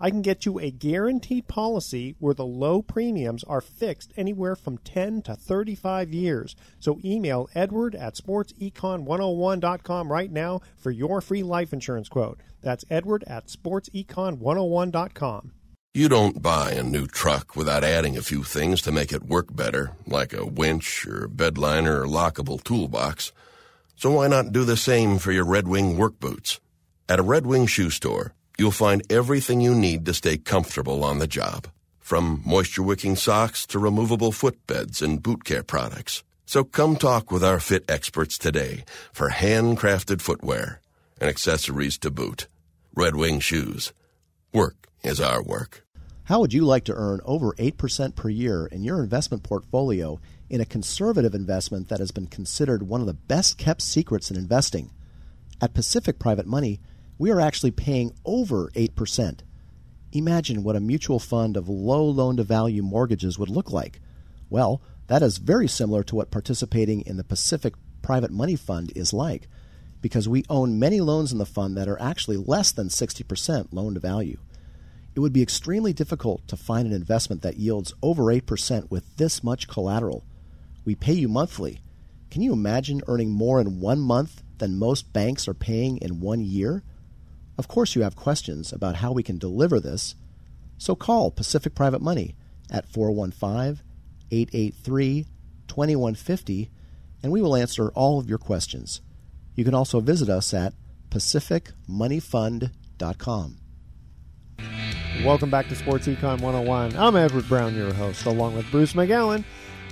[SPEAKER 1] I can get you a guaranteed policy where the low premiums are fixed anywhere from 10 to 35 years. So email edward at sportsecon101.com right now for your free life insurance quote. That's edward at sportsecon101.com.
[SPEAKER 11] You don't buy a new truck without adding a few things to make it work better, like a winch or bed liner or lockable toolbox. So why not do the same for your Red Wing work boots? At a Red Wing shoe store, you'll find everything you need to stay comfortable on the job. From moisture wicking socks to removable footbeds and boot care products. So come talk with our fit experts today for handcrafted footwear and accessories to boot. Red Wing shoes. Work is our work.
[SPEAKER 3] How would you like to earn over 8% per year in your investment portfolio in a conservative investment that has been considered one of the best kept secrets in investing? At Pacific Private Money, we are actually paying over 8%. Imagine what a mutual fund of low loan to value mortgages would look like. Well, that is very similar to what participating in the Pacific Private Money Fund is like, because we own many loans in the fund that are actually less than 60% loan to value. It would be extremely difficult to find an investment that yields over 8% with this much collateral. We pay you monthly. Can you imagine earning more in one month than most banks are paying in one year? Of course, you have questions about how we can deliver this. So call Pacific Private Money at 415 883 2150 and we will answer all of your questions. You can also visit us at pacificmoneyfund.com.
[SPEAKER 1] Welcome back to Sports Econ 101. I'm Edward Brown, your host, along with Bruce McGowan.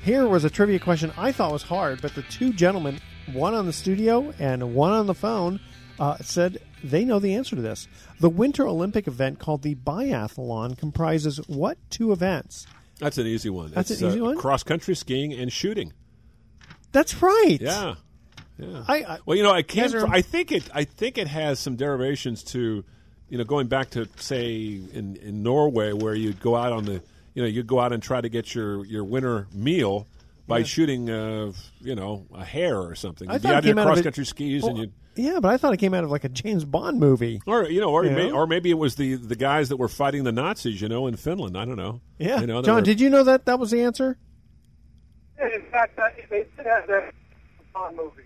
[SPEAKER 1] Here was a trivia question I thought was hard, but the two gentlemen, one on the studio and one on the phone, uh, said they know the answer to this. The Winter Olympic event called the Biathlon comprises what two events?
[SPEAKER 2] That's an easy one.
[SPEAKER 1] That's
[SPEAKER 2] It's,
[SPEAKER 1] an easy
[SPEAKER 2] uh,
[SPEAKER 1] one?
[SPEAKER 2] Cross country skiing and shooting.
[SPEAKER 1] That's right.
[SPEAKER 2] Yeah. Yeah.
[SPEAKER 1] I, I
[SPEAKER 2] well, you know, I.
[SPEAKER 1] Guys are-
[SPEAKER 2] I think it. I think it has some derivations to, you know, going back to say in in Norway where you'd go out on the, you know, you'd go out and try to get your your winter meal by
[SPEAKER 1] Yeah.
[SPEAKER 2] shooting, uh, you know, a hare or something.
[SPEAKER 1] I
[SPEAKER 2] You'd be
[SPEAKER 1] thought it
[SPEAKER 2] out
[SPEAKER 1] came out of
[SPEAKER 2] cross country skis
[SPEAKER 1] Well,
[SPEAKER 2] and you.
[SPEAKER 1] Yeah, but I thought it came out of like a James Bond movie.
[SPEAKER 2] Or you know, or
[SPEAKER 1] You
[SPEAKER 2] may,
[SPEAKER 1] know?
[SPEAKER 2] or maybe it was the the guys that were fighting the Nazis, you know, in Finland. I don't know.
[SPEAKER 1] Yeah,
[SPEAKER 2] you know, that
[SPEAKER 1] John,
[SPEAKER 2] were-
[SPEAKER 1] did you know that that was the answer?
[SPEAKER 5] And in fact, uh, they did have that Bond movie.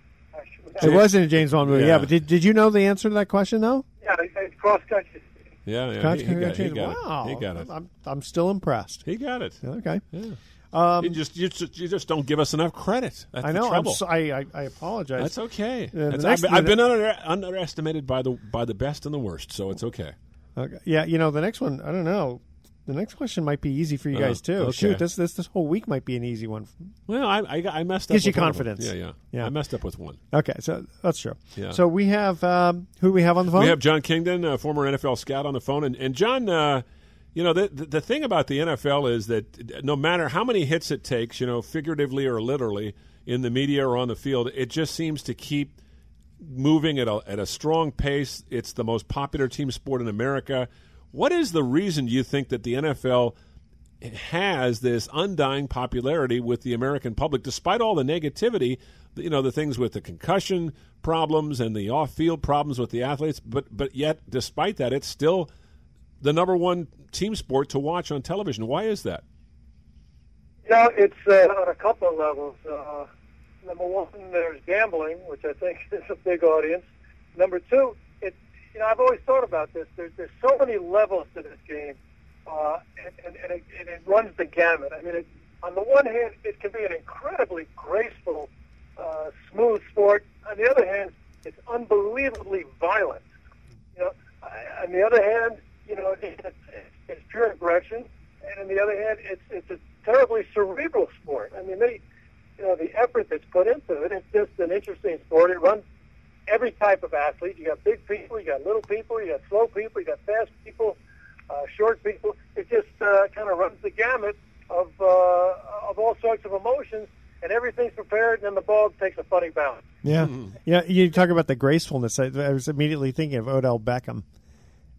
[SPEAKER 5] I
[SPEAKER 1] It wasn't a James Bond movie. Yeah,
[SPEAKER 2] Yeah.
[SPEAKER 1] but did, did you know the answer to that question though?
[SPEAKER 5] Yeah, it's cross country.
[SPEAKER 2] Yeah, yeah,
[SPEAKER 1] Cross
[SPEAKER 2] he, he
[SPEAKER 1] country
[SPEAKER 2] got, he
[SPEAKER 1] skiing.
[SPEAKER 2] got it.
[SPEAKER 1] wow,
[SPEAKER 2] He got it.
[SPEAKER 1] I'm I'm still impressed.
[SPEAKER 2] He got it.
[SPEAKER 1] Okay.
[SPEAKER 2] Yeah.
[SPEAKER 1] Um,
[SPEAKER 2] you just you just, you just don't give us enough credit. That's
[SPEAKER 1] I know. I'm so, I, I I apologize.
[SPEAKER 2] That's okay.
[SPEAKER 1] Uh,
[SPEAKER 2] That's- I've, I've been under, underestimated by the by the best and the worst, so it's okay.
[SPEAKER 1] Okay. Yeah, you know the next one. I don't know. The next question might be easy for you
[SPEAKER 2] Oh,
[SPEAKER 1] guys too.
[SPEAKER 2] okay.
[SPEAKER 1] Shoot, this this this whole week might be an easy one.
[SPEAKER 2] Well, I I, I messed up.
[SPEAKER 1] Gives you confidence.
[SPEAKER 2] Yeah, yeah,
[SPEAKER 1] Yeah.
[SPEAKER 2] I messed up with one.
[SPEAKER 1] Okay, so that's true.
[SPEAKER 2] Yeah.
[SPEAKER 1] So we have um, who do we have on the phone?
[SPEAKER 2] We have John Kingdon, a former NFL scout, on the phone, and, and John. Uh, you know the, the thing about the NFL is that no matter how many hits it takes, you know, figuratively or literally, in the media or on the field, it just seems to keep moving at a at a strong pace. It's the most popular team sport in America. What is the reason you think that the NFL has this undying popularity with the American public, despite all the negativity? You know, the things with the concussion problems and the off-field problems with the athletes, but but yet, despite that, it's still the number one team sport to watch on television. Why is that?
[SPEAKER 5] You know, it's uh, on a couple of levels. Uh, number one, there's gambling, which I think is a big audience. Number two, it you know I've always thought about this. There's there's so many levels to this game, uh, and, and, and, it, and it runs the gamut. I mean, it, on the one hand, it can be an incredibly graceful, uh, smooth sport. On the other hand, it's unbelievably violent. You know, I- on the other hand, you know, it's, it's pure aggression, and on the other hand, it's it's a terribly cerebral sport. I mean, they, you know, the effort that's put into it. It's just an interesting sport. It runs every type of athlete. You got big people, you got little people, you got slow people, you got fast people, uh, short people. It just uh, kind of runs the gamut of uh, of all sorts of emotions, and everything's prepared, and then the ball takes a funny bounce.
[SPEAKER 1] Yeah, yeah. You talk about the gracefulness. I, I was immediately thinking of Odell Beckham.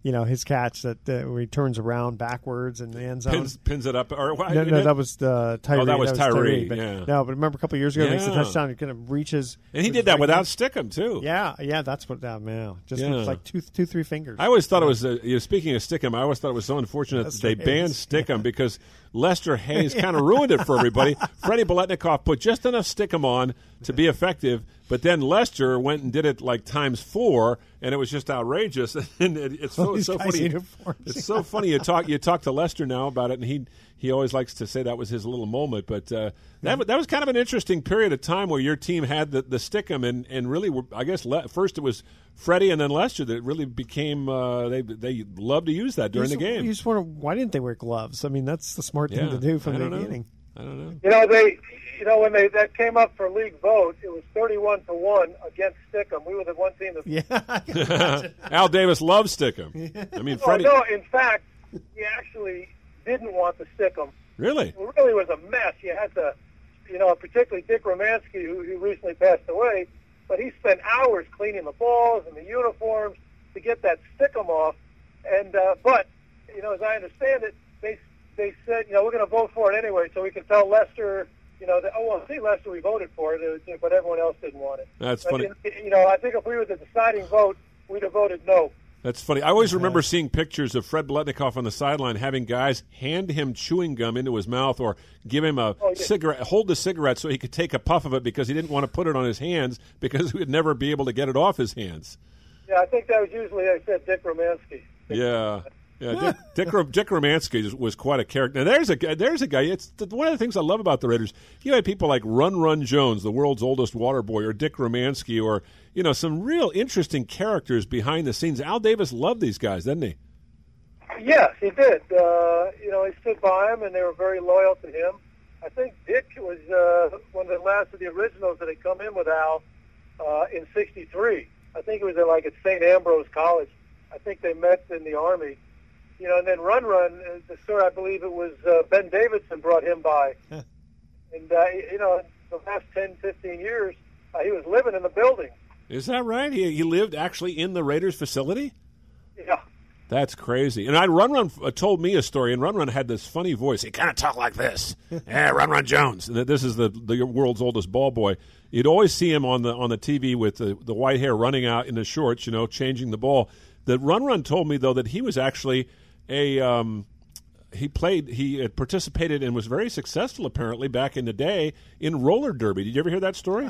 [SPEAKER 1] You know his catch that uh, where he turns around backwards and the end zone.
[SPEAKER 2] Pins pins it up, or why?
[SPEAKER 1] no, no, that was uh, Tyree.
[SPEAKER 2] Oh, that was Tyree,
[SPEAKER 1] but,
[SPEAKER 2] yeah.
[SPEAKER 1] No, but remember a couple of years ago, he makes
[SPEAKER 2] Yeah.
[SPEAKER 1] touchdown. He kind of reaches,
[SPEAKER 2] and he did that without stickum too.
[SPEAKER 1] Yeah, yeah. That's what that man. Just
[SPEAKER 2] Yeah.
[SPEAKER 1] like two, two, three fingers.
[SPEAKER 2] I always thought it was. Uh, you know, speaking of Stickum, I always thought it was so unfortunate that they banned. Stickum because Lester Hayes kind of ruined it for everybody. Freddie Biletnikoff put just enough Stickum on to be effective, but then Lester went and did it like times four, and it was just outrageous. and it, it's so, so funny.
[SPEAKER 1] uniforms.
[SPEAKER 2] It's so funny. You talk you talk to Lester now about it, and he he always likes to say that was his little moment. But uh, that that was kind of an interesting period of time where your team had the the Stickum, and and really, were, I guess le- first it was Freddie and then Lester that really became uh, they they loved to use that during
[SPEAKER 1] you
[SPEAKER 2] the game.
[SPEAKER 1] You just wonder why didn't they wear gloves? I mean, that's the smart thing
[SPEAKER 2] Yeah,
[SPEAKER 1] to do from the
[SPEAKER 2] don't know.
[SPEAKER 1] beginning.
[SPEAKER 2] I don't know.
[SPEAKER 5] You know, they, you know, when they that came up for league vote, it was thirty-one to one against Stickum. We were the one team that.
[SPEAKER 1] Yeah.
[SPEAKER 2] Al Davis loves Stickum. I mean,
[SPEAKER 5] Oh,
[SPEAKER 2] Freddie.
[SPEAKER 5] no, in fact, he actually didn't want the Stickum.
[SPEAKER 2] Really?
[SPEAKER 5] It really was a mess. You had to, you know, particularly Dick Romanski, who, who recently passed away, but he spent hours cleaning the balls and the uniforms to get that Stickum off. And uh, but, you know, as I understand it, they they said, you know, we're going to vote for it anyway, so we can tell Lester, you know, that oh well, see, Lester, we voted for it, uh, but everyone else didn't want it.
[SPEAKER 2] That's funny.
[SPEAKER 5] You know, I think if we were the deciding vote, we'd have voted no.
[SPEAKER 2] That's funny. I always uh-huh. remember seeing pictures of Fred Biletnikoff on the sideline having guys hand him chewing gum into his mouth or give him a
[SPEAKER 5] Oh,
[SPEAKER 2] cigarette, hold the cigarette so he could take a puff of it because he didn't want to put it on his hands because he would never be able to get it off his hands.
[SPEAKER 5] Yeah, I think that was usually I said Dick Romanski.
[SPEAKER 2] Yeah. Yeah, Dick, Dick, Dick Romanski was- quite a character. Now, there's a there's a guy. It's one of the things I love about the Raiders. You had people like Run Run Jones, the world's oldest water boy, or Dick Romanski, or you know some real interesting characters behind the scenes. Al Davis loved these guys, didn't he?
[SPEAKER 5] Yes, he did. Uh, you know, he stood by him, and they were very loyal to him. I think Dick was uh, one of the last of the originals that had come in with Al uh, in '63. I think it was at, like at St. Ambrose College. I think they met in the Army. You know, and then Run Run, uh, the story I believe it was uh, Ben Davidson brought him by. and, uh, you know, the last 10, 15 years, uh, he was living in the building.
[SPEAKER 2] Is that right? He, he lived actually in the Raiders facility.
[SPEAKER 5] Yeah.
[SPEAKER 2] That's crazy. And I Run Run uh, told me a story, and Run Run had this funny voice. He kind of talked like this. yeah, Run Run Jones. This is the the world's oldest ball boy. You'd always see him on the on the TV with the, the white hair running out in the shorts, you know, changing the ball. That Run Run told me though that he was actually a um, he played he had participated and was very successful apparently back in the day in roller derby. Did you ever hear that story?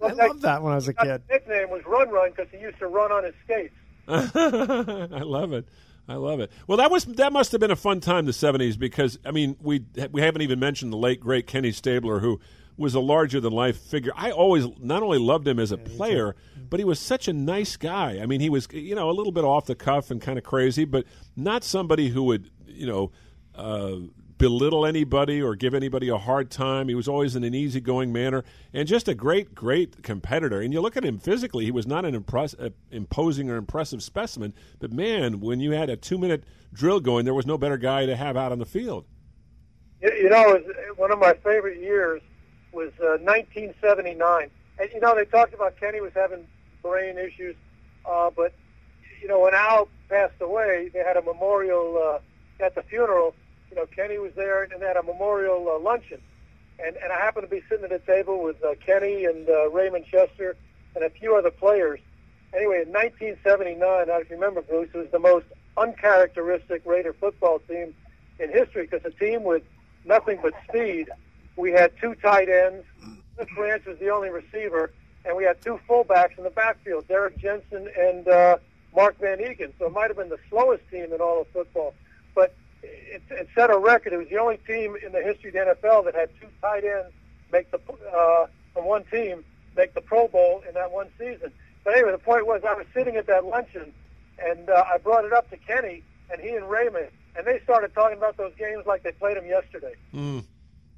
[SPEAKER 1] I loved that when I was a kid.
[SPEAKER 5] His nickname was Run Run because he used to run on his skates.
[SPEAKER 2] I love it. I love it. Well, that was that must have been a fun time the '70s because I mean we we haven't even mentioned the late great Kenny Stabler who was a larger than life figure. I always not only loved him as a player, but he was such a nice guy. I mean, he was you know a little bit off the cuff and kind of crazy, but not somebody who would you know. Uh, belittle anybody or give anybody a hard time. He was always in an easygoing manner and just a great, great competitor. And you look at him physically, he was not an impress- uh, imposing or impressive specimen, but man, when you had a two minute drill going, there was no better guy to have out on the field.
[SPEAKER 5] You, know, one of my favorite years was uh, 1979. And, you know, they talked about Kenny was having brain issues, uh, but, you know, when Al passed away, they had a memorial uh, at the funeral. You know, Kenny was there, and they had a memorial uh, luncheon. And, and I happened to be sitting at a table with uh, Kenny and uh, Raymond Chester and a few other players. Anyway, in 1979, I remember, Bruce, it was the most uncharacteristic Raider football team in history because a team with nothing but speed. We had two tight ends. Cliff Branch was the only receiver, and we had two fullbacks in the backfield, Derrick Jensen and uh, Mark van Eeghen. So it might have been the slowest team in all of football. But it, it set a record. It was the only team in the history of the NFL that had two tight ends make the uh, from one team make the Pro Bowl in that one season. But anyway, the point was I was sitting at that luncheon, and uh, I brought it up to Kenny and he and Raymond, and they started talking about those games like they played them yesterday.
[SPEAKER 2] Mm.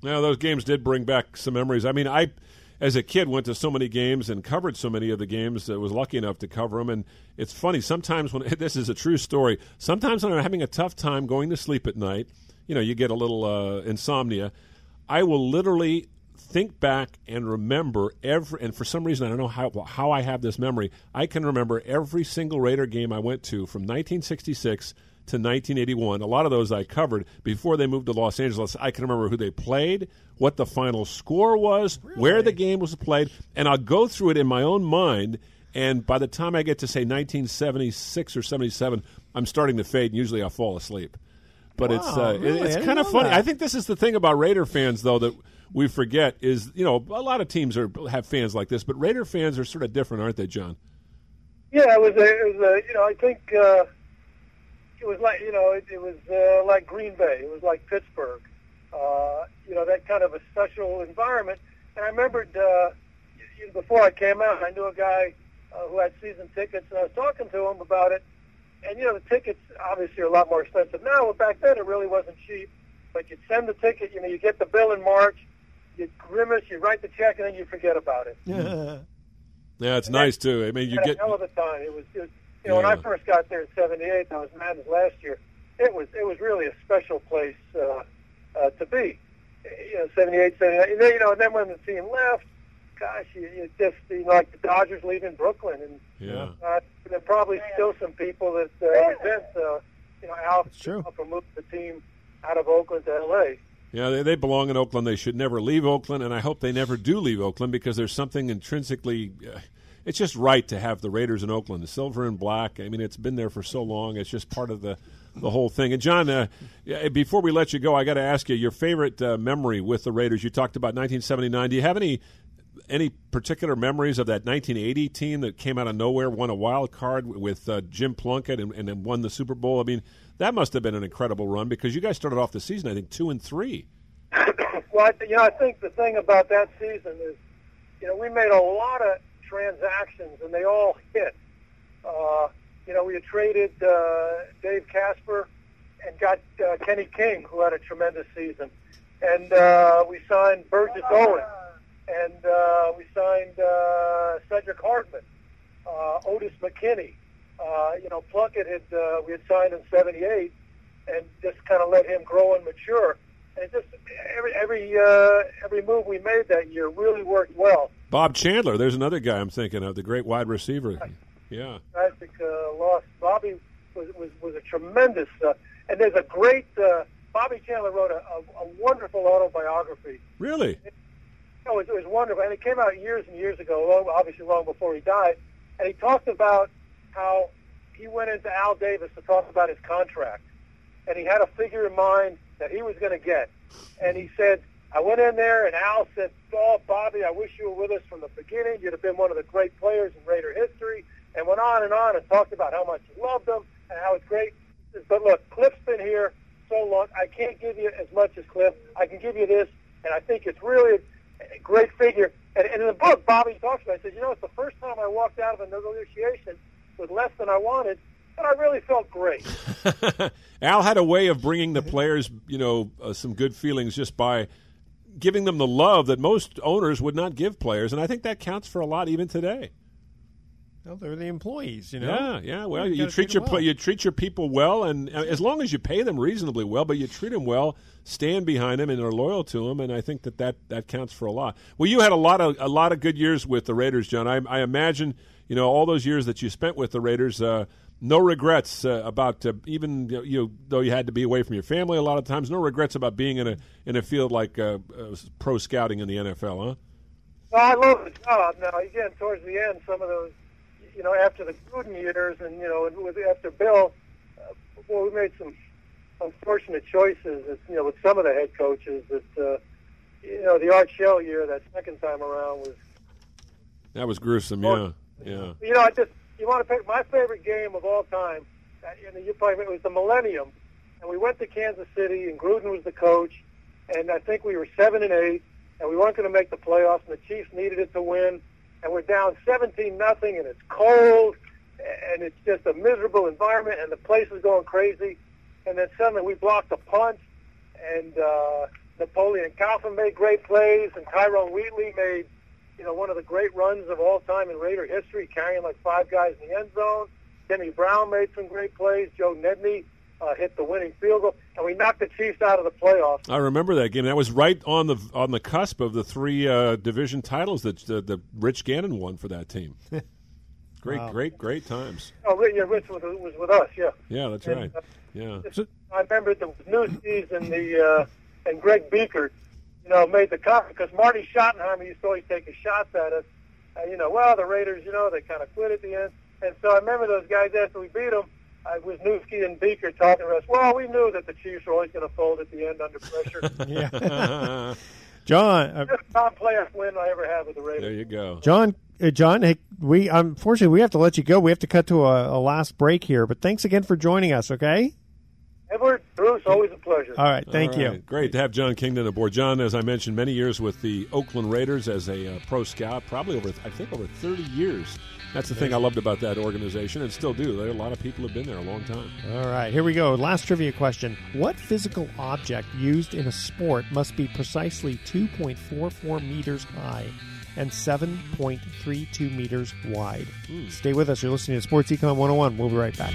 [SPEAKER 2] Yeah, those games did bring back some memories. I mean, I, as a kid, went to so many games and covered so many of the games. I was lucky enough to cover them. And it's funny sometimes when this is a true story. Sometimes when I'm having a tough time going to sleep at night, you know, you get a little uh, insomnia. I will literally think back and remember every. And for some reason, I don't know how how I have this memory. I can remember every single Raider game I went to from 1966 to 1981. A lot of those I covered before they moved to Los Angeles. I can remember who they played, what the final score was, where the game was played, and I'll go through it in my own mind. And by the time I get to say 1976 or 77, I'm starting to fade, and usually I'll fall asleep. But it's uh,
[SPEAKER 1] really?
[SPEAKER 2] It's kind of funny.
[SPEAKER 1] that.
[SPEAKER 2] I think this is the thing about Raider fans, though, that we forget is you know a lot of teams are have fans like this, but Raider fans are sort of different, aren't they, John?
[SPEAKER 5] Yeah, it was a, it was a, you know, I think uh, it was like, you know, it, it was uh, like Green Bay. It was like Pittsburgh. Uh, you know, that kind of a special environment. And I remembered uh, you know, before I came out, I knew a guy uh, who had season tickets, and I was talking to him about it. And you know, the tickets obviously are a lot more expensive now. But back then, it really wasn't cheap. But you'd send the ticket. You know, you get the bill in March. You grimace. You write the check, and then you forget about it.
[SPEAKER 2] Yeah, Yeah, it's nice too. I mean, you
[SPEAKER 5] had
[SPEAKER 2] get
[SPEAKER 5] a hell of a time. It was, it was you know, when I first got there in '78, I was Madden's last year. It was it was really a special place uh, uh, to be. You know, '78, '79. And then, you know, and then when the team left, gosh, you, you just you know, like the Dodgers leaving Brooklyn, and
[SPEAKER 2] yeah.
[SPEAKER 5] uh, there are probably still some people that uh, resent, uh, you know, Al
[SPEAKER 1] true.
[SPEAKER 5] for moving the team out of Oakland to L.A.
[SPEAKER 2] Yeah, they, they belong in Oakland. They should never leave Oakland, and I hope they never do leave Oakland because there's something intrinsically. Uh, it's just right to have the Raiders in Oakland, the silver and black. I mean, it's been there for so long. It's just part of the the whole thing. And John, uh, before we let you go, I got to ask you your favorite uh, memory with the Raiders. You talked about 1979. Do you have any any particular memories of that 1980 team that came out of nowhere, won a wild card with uh, Jim Plunkett, and, and then won the Super Bowl? I mean, that must have been an incredible run because you guys started off the season, I think, two and three.
[SPEAKER 5] well, you know, I think the thing about that season is, you know, we made a lot of transactions and they all hit. Uh, you know, we had traded uh, Dave Casper and got uh, Kenny King, who had a tremendous season, and uh, we signed Burgess Owen, and uh, we signed uh, Cedrick Hardman, uh, Odis McKinney. Uh, you know, Plunkett had uh, we had signed in '78, and just kind of let him grow and mature. And just every every uh, every move we made that year really worked well.
[SPEAKER 2] Bob Chandler, there's another guy I'm thinking of, the great wide receiver. Yeah.
[SPEAKER 5] Tragic uh, loss. Bobby was was, was a tremendous, uh, and there's a great. Uh, Bobby Chandler wrote a, a, a wonderful autobiography.
[SPEAKER 2] Really?
[SPEAKER 5] Oh, it, was, it was wonderful, and it came out years and years ago, long, obviously long before he died. And he talked about how he went into Al Davis to talk about his contract, and he had a figure in mind that he was going to get. And he said, I went in there, and Al said, "Oh, Bobby, I wish you were with us from the beginning. You'd have been one of the great players in Raider history." And went on and on and talked about how much he loved them and how it's great. But look, Cliff's been here so long. I can't give you as much as Cliff. I can give you this, and I think it's really a great figure. And, and in the book, Bobby talks about. it. He says, "You know, it's the first time I walked out of a negotiation with less than I wanted." And I really felt great.
[SPEAKER 2] Al had a way of bringing the players, you know, uh, some good feelings just by giving them the love that most owners would not give players, and I think that counts for a lot even today.
[SPEAKER 1] Well, they're the employees, you know.
[SPEAKER 2] Yeah, yeah. Well,
[SPEAKER 1] You
[SPEAKER 2] you, treat
[SPEAKER 1] treat
[SPEAKER 2] your
[SPEAKER 1] well.
[SPEAKER 2] you treat your people well, and uh, as long as you pay them reasonably well, but you treat them well, stand behind them, and are loyal to them, and I think that that, that counts for a lot. Well, you had a lot of a lot of good years with the Raiders, John. I, I imagine you know all those years that you spent with the Raiders. Uh, no regrets uh, about uh, even you know, you though you had to be away from your family a lot of times. No regrets about being in a in a field like uh, uh, pro scouting in the NFL, huh?
[SPEAKER 5] Well, I love the job. Now, again, towards the end, some of those, you know, after the Gruden years, and you know, and with after Bill, uh, well, we made some unfortunate choices. That, you know, with some of the head coaches, that uh, you know, the Art Shell year, that second time around was,
[SPEAKER 2] That was gruesome. Yeah, yeah.
[SPEAKER 5] you know, I just you want to pick my favorite game of all time. You know, you probably it was the Millennium, and we went to Kansas City, and Gruden was the coach, and I think we were seven and eight, and we weren't going to make the playoffs, and the Chiefs needed it to win, and we're down seventeen nothing, and it's cold, and it's just a miserable environment, and the place is going crazy, and then suddenly we blocked a punt, and uh, Napoleon Kaufman made great plays, and Tyrone Wheatley made you know, one of the great runs of all time in Raider history, carrying like five guys in the end zone. Timmy Brown made some great plays. Joe Nedney uh, hit the winning field goal, and we knocked the Chiefs out of the playoffs.
[SPEAKER 2] I remember that game. That was right on the on the cusp of the three uh, division titles that uh, the Rich Gannon won for that team. great,
[SPEAKER 5] Wow.
[SPEAKER 2] great, great times.
[SPEAKER 5] Oh, yeah, Rich was, was with us, yeah.
[SPEAKER 2] Yeah, that's
[SPEAKER 5] And,
[SPEAKER 2] right.
[SPEAKER 5] uh,
[SPEAKER 2] Yeah.
[SPEAKER 5] I remember the Newsies and the uh, and Greg Biekert, you know, made the comment because Marty Schottenheimer used to always take his shots at us. Uh, you know, well, the Raiders, you know, they kind of quit at the end, and so I remember those guys after we beat them. I was Newski and Biekert talking to us. Well, we knew that the Chiefs were always going to fold at the end under pressure.
[SPEAKER 1] Yeah. John, uh,
[SPEAKER 5] Just top playoff win I ever had with the Raiders.
[SPEAKER 2] There you go.
[SPEAKER 1] John, uh, John, hey, we unfortunately we have to let you go. We have to cut to a, a last break here, but thanks again for joining us. Okay.
[SPEAKER 5] Edward, Bruce, always a pleasure.
[SPEAKER 1] All right, thank
[SPEAKER 2] All
[SPEAKER 1] you.
[SPEAKER 2] Great to have John Kingdon aboard. John, as I mentioned, many years with the Oakland Raiders as a uh, pro scout, probably over, I think, over 30 years. That's the thing I loved about that organization, and still do. There, a lot of people have been there a long time.
[SPEAKER 1] All right, here we go. Last trivia question. What physical object used in a sport must be precisely 2.44 meters high and 7.32 meters wide? Stay with us. You're listening to Sports Econ 101. We'll be right back.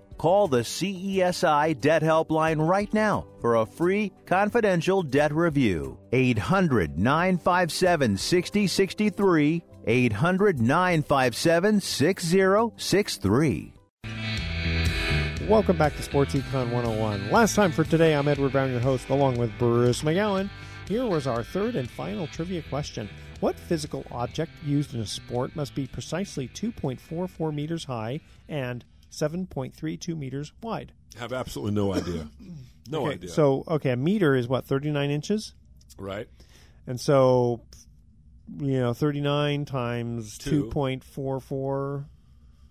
[SPEAKER 12] Call the CESI Debt Helpline right now for a free confidential debt review. 800 957 6063. 800 957 6063.
[SPEAKER 1] Welcome back to Sports Econ 101. Last time for today, I'm Edward Brown, your host, along with Bruce McGowan. Here was our third and final trivia question. What physical object used in a sport must be precisely 2.44 meters high and 7.32 meters wide?
[SPEAKER 2] Have absolutely no idea. No
[SPEAKER 1] okay,
[SPEAKER 2] idea.
[SPEAKER 1] So, okay, a meter is what, 39 inches?
[SPEAKER 2] right.
[SPEAKER 1] And so, you know, 39 times
[SPEAKER 2] Two.
[SPEAKER 1] 2.44.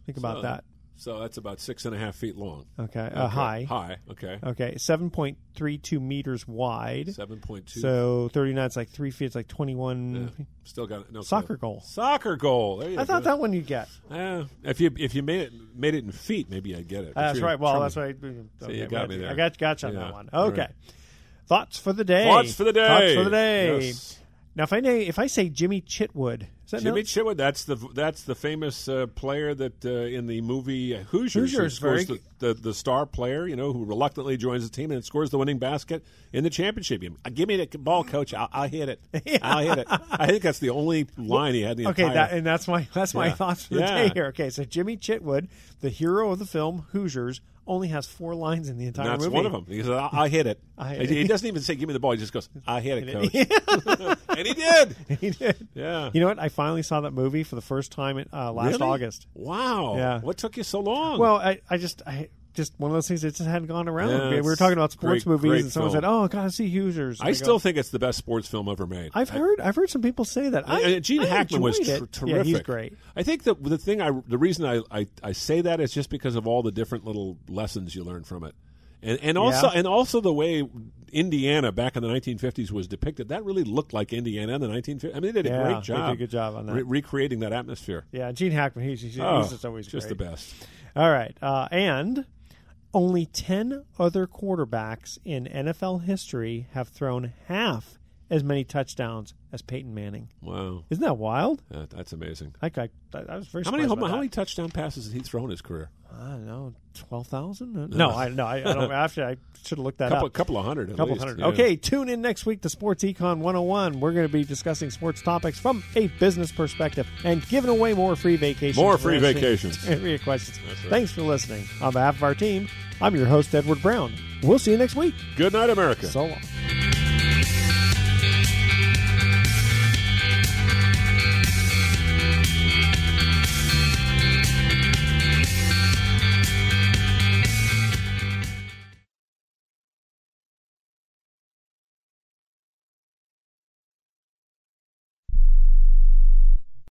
[SPEAKER 1] Think about
[SPEAKER 2] So-
[SPEAKER 1] that.
[SPEAKER 2] So that's about six and a half feet long.
[SPEAKER 1] Okay, uh, high.
[SPEAKER 2] High. Okay.
[SPEAKER 1] Okay, 7.32 meters wide.
[SPEAKER 2] 7.2.
[SPEAKER 1] So 39 is like three feet. It's like 21.
[SPEAKER 2] Yeah. Still got it. No
[SPEAKER 1] Soccer
[SPEAKER 2] clue.
[SPEAKER 1] goal.
[SPEAKER 2] Soccer goal. There you
[SPEAKER 1] I thought that one you'd get.
[SPEAKER 2] Yeah. If you if you made it made it in feet, maybe I'd get it. But
[SPEAKER 1] That's right. Well,
[SPEAKER 2] trimming.
[SPEAKER 1] that's right.
[SPEAKER 2] So you got me there.
[SPEAKER 1] I got gotcha on
[SPEAKER 2] Yeah.
[SPEAKER 1] that one. Okay.
[SPEAKER 2] right.
[SPEAKER 1] Thoughts for the day.
[SPEAKER 2] Thoughts for the day.
[SPEAKER 1] Thoughts for the day.
[SPEAKER 2] Yes.
[SPEAKER 1] Now, if I if I say Jimmy Chitwood, that
[SPEAKER 2] Jimmy Chitwood. That's the that's the famous uh, player that uh, in the movie Hoosiers, who
[SPEAKER 1] Hoosiers,
[SPEAKER 2] scores the, the the star player. You know who reluctantly joins the team and scores the winning basket in the championship game. Uh, Give me the ball, coach. I'll, I'll hit it. I'll hit it. I think that's the only line he had. in The
[SPEAKER 1] Okay,
[SPEAKER 2] entire,
[SPEAKER 1] that, and that's my that's my
[SPEAKER 2] Yeah.
[SPEAKER 1] thoughts for the
[SPEAKER 2] Yeah.
[SPEAKER 1] day here. Okay, so Jimmy Chitwood, the hero of the film Hoosiers, only has four lines in the entire
[SPEAKER 2] That's
[SPEAKER 1] movie.
[SPEAKER 2] one of them. He says, "I, I hit it."
[SPEAKER 1] I-
[SPEAKER 2] he doesn't even say, "Give me the ball." He just goes, "I hit it, coach," and he did.
[SPEAKER 1] he did.
[SPEAKER 2] Yeah.
[SPEAKER 1] You know what? I finally saw that movie for the first time uh, last
[SPEAKER 2] Really?
[SPEAKER 1] August.
[SPEAKER 2] Wow.
[SPEAKER 1] Yeah.
[SPEAKER 2] What took you so long?
[SPEAKER 1] Well, I, I just I just one of those things that just hadn't gone around.
[SPEAKER 2] Yeah,
[SPEAKER 1] we were talking about sports
[SPEAKER 2] great-
[SPEAKER 1] movies,
[SPEAKER 2] great
[SPEAKER 1] and someone
[SPEAKER 2] film.
[SPEAKER 1] said, "Oh, gotta see Hoosiers."
[SPEAKER 2] I
[SPEAKER 1] go,
[SPEAKER 2] still think it's the best sports film ever made.
[SPEAKER 1] I've heard I've heard some people say that. I,
[SPEAKER 2] Gene
[SPEAKER 1] I
[SPEAKER 2] Hackman was tr- terrific.
[SPEAKER 1] Yeah, he's great.
[SPEAKER 2] I think the the thing I the reason I, I, I say that is just because of all the different little lessons you learn from it, and and also
[SPEAKER 1] Yeah.
[SPEAKER 2] and also the way Indiana back in the 1950s was depicted. That really looked like Indiana in the 1950s. I mean, they did a
[SPEAKER 1] Yeah,
[SPEAKER 2] great
[SPEAKER 1] they
[SPEAKER 2] job.
[SPEAKER 1] did a good job on that.
[SPEAKER 2] re- recreating that atmosphere.
[SPEAKER 1] Yeah, Gene Hackman. He's, he's,
[SPEAKER 2] Oh,
[SPEAKER 1] he's just always
[SPEAKER 2] just
[SPEAKER 1] great.
[SPEAKER 2] the best.
[SPEAKER 1] All right. Uh, and only 10 other quarterbacks in NFL history have thrown half as many touchdowns as Peyton Manning.
[SPEAKER 2] Wow.
[SPEAKER 1] Isn't that wild?
[SPEAKER 2] That's amazing.
[SPEAKER 1] I, I, I was very
[SPEAKER 2] How many
[SPEAKER 1] surprised
[SPEAKER 2] how, many touchdown passes has he thrown in his career?
[SPEAKER 1] I don't know, twelve thousand? No, I no, I, I don't. Actually, I should have looked that
[SPEAKER 2] Couple-
[SPEAKER 1] up.
[SPEAKER 2] A couple of hundred
[SPEAKER 1] couple
[SPEAKER 2] least,
[SPEAKER 1] hundred.
[SPEAKER 2] yeah.
[SPEAKER 1] Okay, tune in next week to Sports Econ 101. We're going to be discussing sports topics from a business perspective and giving away more free vacations.
[SPEAKER 2] More free vacations.
[SPEAKER 1] trivia questions.
[SPEAKER 2] Right.
[SPEAKER 1] Thanks for listening. On behalf of our team, I'm your host Edward Brown. We'll see you next week.
[SPEAKER 2] Good night, America.
[SPEAKER 1] So long.